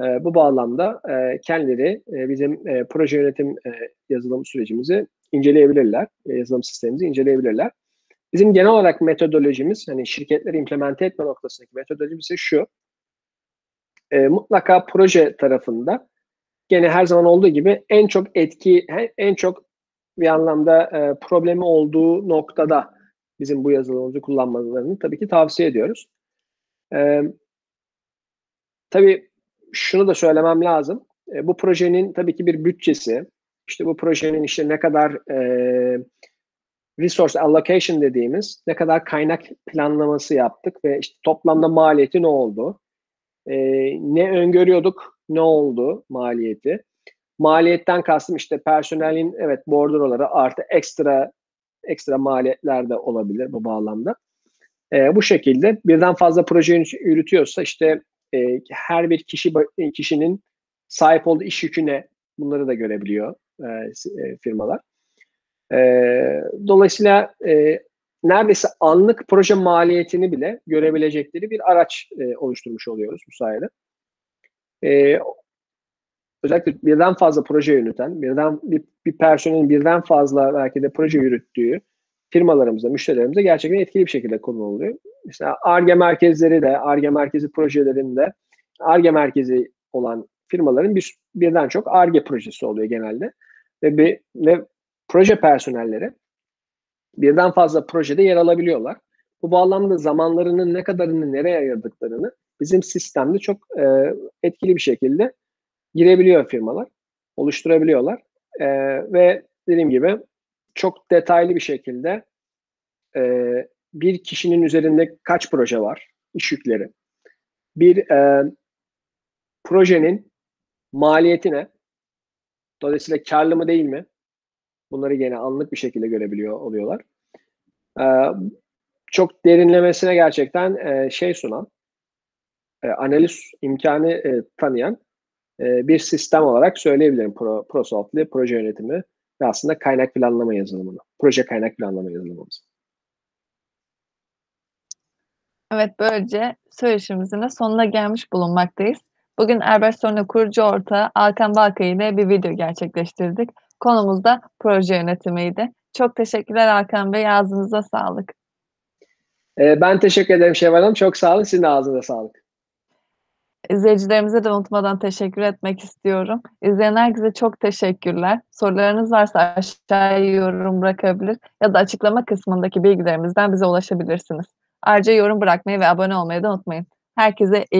E, bu bağlamda e, kendileri e, bizim e, proje yönetim e, yazılım sürecimizi inceleyebilirler. E, yazılım sistemimizi inceleyebilirler. Bizim genel olarak metodolojimiz, hani şirketleri implemente etme noktasındaki metodolojimiz ise şu. E, mutlaka proje tarafında gene her zaman olduğu gibi en çok etki, en çok bir anlamda e, problemi olduğu noktada bizim bu yazılımımızı kullanmalarını tabii ki tavsiye ediyoruz. E, tabii şunu da söylemem lazım. e, bu projenin tabii ki bir bütçesi, işte bu projenin işte ne kadar e, resource allocation dediğimiz ne kadar kaynak planlaması yaptık ve işte toplamda maliyeti ne oldu? E, ne öngörüyorduk, ne oldu maliyeti? Maliyetten kastım işte personelin evet bordroları artı ekstra ekstra maliyetler de olabilir bu bağlamda. E, bu şekilde birden fazla proje yürütüyorsa işte e, her bir kişi kişinin sahip olduğu iş yüküne bunları da görebiliyor e, e, firmalar. E, dolayısıyla e, neredeyse anlık proje maliyetini bile görebilecekleri bir araç e, oluşturmuş oluyoruz bu sayede. E, özellikle birden fazla proje yöneten, birden bir, bir personelin birden fazla belki de proje yürüttüğü firmalarımıza, müşterilerimize gerçekten etkili bir şekilde kullanılıyor. Mesela ARGE merkezleri de, ARGE merkezi projelerinde ARGE merkezi olan firmaların bir, birden çok ARGE projesi oluyor genelde. Ve, bir, ve proje personelleri birden fazla projede yer alabiliyorlar. Bu bağlamda zamanlarının ne kadarını nereye ayırdıklarını bizim sistemde çok e, etkili bir şekilde girebiliyor firmalar, oluşturabiliyorlar. E, ve dediğim gibi çok detaylı bir şekilde e, bir kişinin üzerinde kaç proje var, iş yükleri, bir e, projenin maliyeti ne, dolayısıyla karlı mı değil mi, bunları yine anlık bir şekilde görebiliyor oluyorlar. E, çok derinlemesine gerçekten e, şey sunan, e, analiz imkanı e, tanıyan e, bir sistem olarak söyleyebilirim Pro, ProSoft'li proje yönetimi ve aslında kaynak planlama yazılımını, proje kaynak planlama yazılımımız. Evet, böylece söyleşimizin de sonuna gelmiş bulunmaktayız. Bugün Erbert Sonra kurucu ortağı Alkan Balkay ile bir video gerçekleştirdik. Konumuz da proje yönetimiydi. Çok teşekkürler Alkan Bey, ağzınıza sağlık. Ee, ben teşekkür ederim Şevval Hanım. Çok sağ olun. Sizin ağzınıza sağlık. İzleyicilerimize de unutmadan teşekkür etmek istiyorum. İzleyen herkese çok teşekkürler. Sorularınız varsa aşağıya yorum bırakabilir ya da açıklama kısmındaki bilgilerimizden bize ulaşabilirsiniz. Ayrıca yorum bırakmayı ve abone olmayı da unutmayın. Herkese iyi